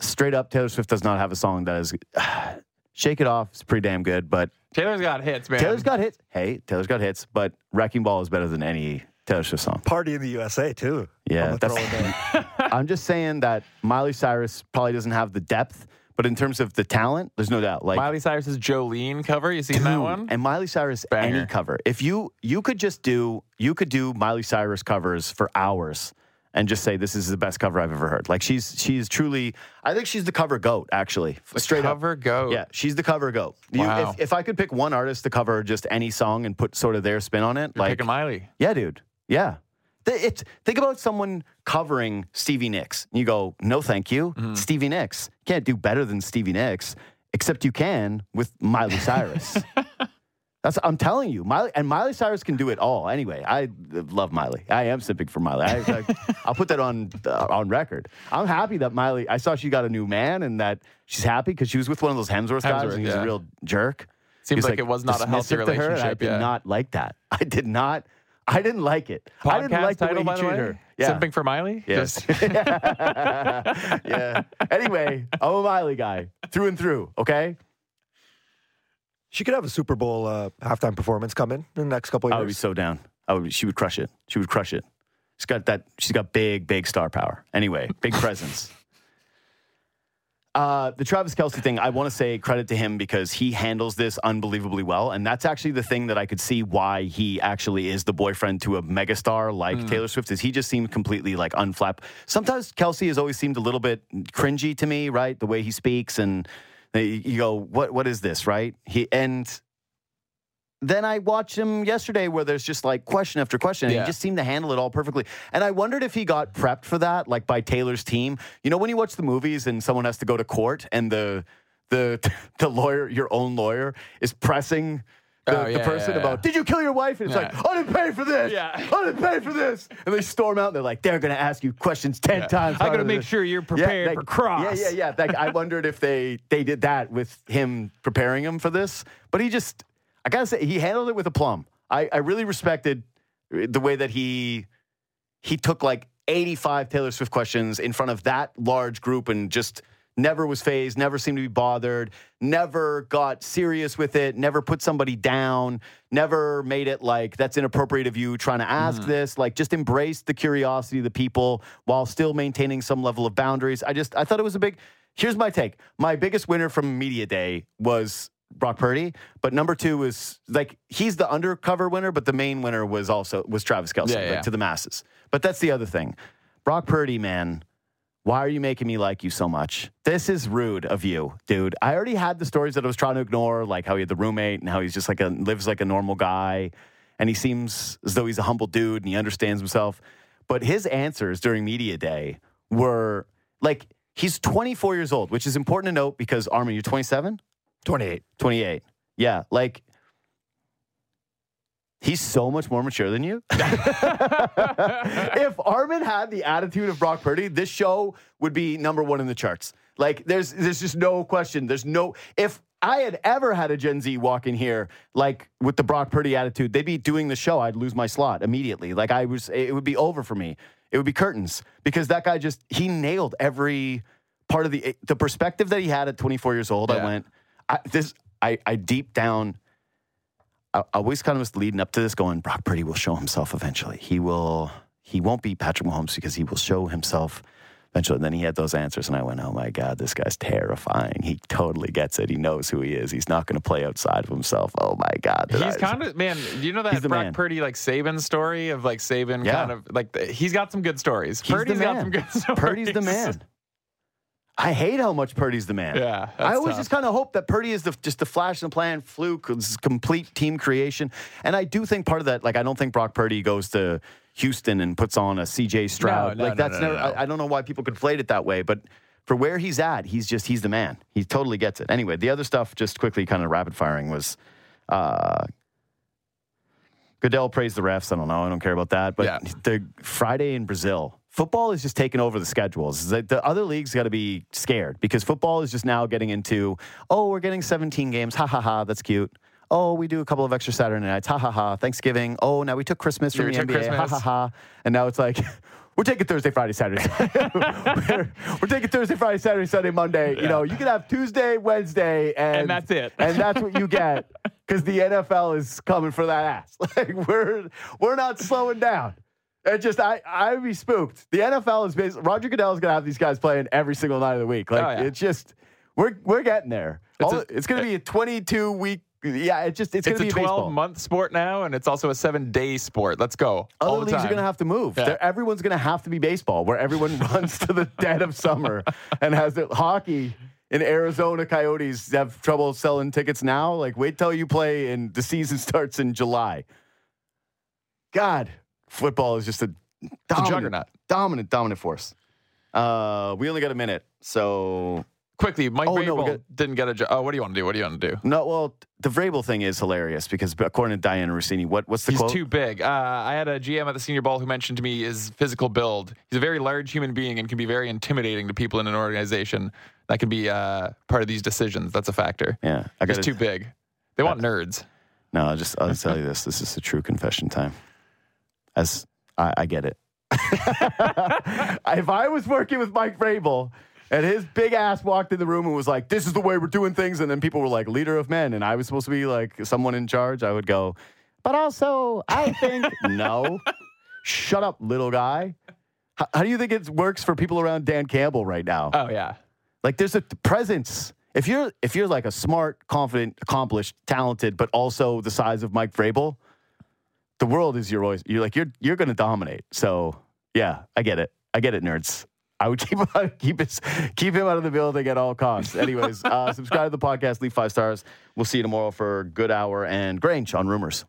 straight up, Taylor Swift does not have a song that is. Shake It Off is pretty damn good, but Taylor's got hits, man. Taylor's got hits. Hey, Taylor's got hits, but Wrecking Ball is better than any Taylor Swift song. Party in the USA too. Yeah, I'm that's- throw it there. I'm just saying that Miley Cyrus probably doesn't have the depth, but in terms of the talent, there's no doubt. Like Miley Cyrus's Jolene cover. You seen that one? And Miley Cyrus, Banger. any cover. If you you could just do you could do Miley Cyrus covers for hours and just say this is the best cover I've ever heard. Like she's she's truly I think she's the cover goat actually. Straight cover up. goat. Yeah, she's the cover goat. You, Wow. if, if I could pick one artist to cover just any song and put sort of their spin on it, You're like picking Miley. yeah, dude. Yeah. It's, think about someone covering Stevie Nicks. You go, no, thank you. Mm-hmm. Stevie Nicks. Can't do better than Stevie Nicks, except you can with Miley Cyrus. That's I'm telling you, Miley and Miley Cyrus can do it all. Anyway, I love Miley. I am simping for Miley. I, I, I'll put that on uh, on record. I'm happy that Miley. I saw she got a new man and that she's happy because she was with one of those Hemsworth, guys Hemsworth, and he's yeah. a real jerk. Seems was, like, it was not a healthy dismissive to her, and I did yeah. not like that. I did not. I didn't like it. I didn't Podcast like the title, way by he treated her. Yeah. Simping for Miley. Yes. Just- yeah. Anyway, I'm a Miley guy through and through. Okay. She could have a Super Bowl uh, halftime performance come in in the next couple of I would be years. so down. I would. She would crush it. She would crush it. She's got that. She's got big, big star power. Anyway, big presence. Uh, the Travis Kelce thing, I want to say credit to him because he handles this unbelievably well. And that's actually the thing that I could see why he actually is the boyfriend to a megastar like Taylor Swift is he just seemed completely like unflap. Sometimes Kelce has always seemed a little bit cringy to me, right? The way he speaks and you go, what, what is this, right? He, and then I watched him yesterday where there's just like question after question. And Yeah. He just seemed to handle it all perfectly. And I wondered if he got prepped for that, like by Taylor's team. You know, when you watch the movies and someone has to go to court and the the the lawyer, your own lawyer, is pressing the, Oh, the person yeah, yeah. about, did you kill your wife? And it's Yeah. like, I didn't pay for this. Yeah. I didn't pay for this. And they storm out and they're like, they're going to ask you questions 10 times. I got to make this." sure you're prepared like- for cross. Yeah, yeah, yeah. Like, I wondered if they they did that with him preparing him for this, but he just, I gotta say, he handled it with a plum. I, I really respected the way that he he took like 85 Taylor Swift questions in front of that large group and just never was fazed, never seemed to be bothered, never got serious with it, never put somebody down, never made it like that's inappropriate of you trying to ask mm. this, like just embraced the curiosity of the people while still maintaining some level of boundaries. I just I thought it was a big Here's my take. My biggest winner from media day was Brock Purdy, but number two was like he's the undercover winner, but the main winner was also was Travis Kelce Yeah, like, to the masses. But that's the other thing. Brock Purdy, man, why are you making me like you so much? This is rude of you, dude. I already had the stories that I was trying to ignore, like how he had the roommate and how he's just like a lives like a normal guy, and he seems as though he's a humble dude and he understands himself. But his answers during media day were like he's 24 years old, which is important to note because Armin, you're 27. 28. 28. Yeah, like he's so much more mature than you. if Armin had the attitude of Brock Purdy, this show would be number one in the charts. Like there's there's just no question. There's no if I had ever had a Gen Z walk in here like with the Brock Purdy attitude, they'd be doing the show. I'd lose my slot immediately. Like I was it would be over for me. It would be curtains because that guy just he nailed every part of the the perspective that he had at 24 years old. I went I, this I, I deep down I, I always kind of was leading up to this going Brock Purdy will show himself eventually. He will he won't be Patrick Mahomes because he will show himself eventually. And then he had those answers and I went, Oh my God, this guy's terrifying. He totally gets it. He knows who he is. He's not gonna play outside of himself. Oh my God. He's kind of man. You know that Brock man. Purdy like Saban story of like Saban Yeah. kind of like he's got some good stories. He's Purdy's got some good stories. Purdy's the man. I hate how much Purdy's the man. Yeah, I always tough. just kind of hope that Purdy is the, just the flash in the plan, fluke, complete team creation. And I do think part of that, like, I don't think Brock Purdy goes to Houston and puts on a CJ Stroud. no, like, no, that's no, never, no, no. I, I don't know why people conflate it that way, but for where he's at, he's just, he's the man. He totally gets it. Anyway, the other stuff, just quickly kind of rapid firing, was uh, Goodell praised the refs. I don't know. I don't care about that. But Yeah. the Friday in Brazil, football is just taking over the schedules. The, the other leagues got to be scared because football is just now getting into, oh, we're getting 17 games. Ha ha ha. That's cute. Oh, we do a couple of extra Saturday nights. Ha ha ha. Thanksgiving. Oh, now we took Christmas from Yeah, the NBA. Ha ha ha. And now it's like, we're taking Thursday, Friday, Saturday. we're, we're taking Thursday, Friday, Saturday, Sunday, Monday. You know, you can have Tuesday, Wednesday, and, And that's it. And that's what you get because the NFL is coming for that ass. Like we're we're not slowing down. It just I I'd be spooked. The NFL is based. Roger Goodell is gonna have these guys playing every single night of the week. Like Oh, yeah. it's just we're we're getting there. It's All- a- It's, gonna be a 22 week. Yeah, it's just it's, It's gonna be a 12 baseball. month sport now, and it's also a seven day sport. Let's go. Other all the leagues time. are going to have to move. Yeah. Everyone's going to have to be baseball, where everyone runs to the dead of summer and has it. Hockey in Arizona Coyotes have trouble selling tickets now. Like, wait till you play, and the season starts in July. God, football is just a dominant, juggernaut. dominant, dominant force. Uh, we only got a minute, so Quickly, Mike Oh, no, Vrabel got- didn't get a job. Oh, what do you want to do? What do you want to do? no. Well, the Vrabel thing is hilarious because according to Dianna Russini, what what's the He's quote? too big. Uh, I had a GM at the Senior Bowl who mentioned to me his physical build. He's a very large human being and can be very intimidating to people in an organization. That can be uh, part of these decisions. That's a factor. yeah, I He's got too big. They want nerds. No, I'll just I'll tell you this. This is a true confession time. As I, I get it. if I was working with Mike Vrabel and his big ass walked in the room and was like, "This is the way we're doing things," and then people were like, "Leader of men," and I was supposed to be like someone in charge, I would go, "But also, I think no, shut up, little guy." How, how do you think it works for people around Dan Campbell right now? Oh yeah. Like there's a presence. If you're if you're like a smart, confident, accomplished, talented, but also the size of Mike Vrabel, the world is your oyster. You're like you're you're going to dominate. So yeah, I get it. I get it, nerds. I would keep keep his, keep him out of the building at all costs. Anyways, uh, subscribe to the podcast, leave five stars. We'll see you tomorrow for Good Hour and Grange on Rumors.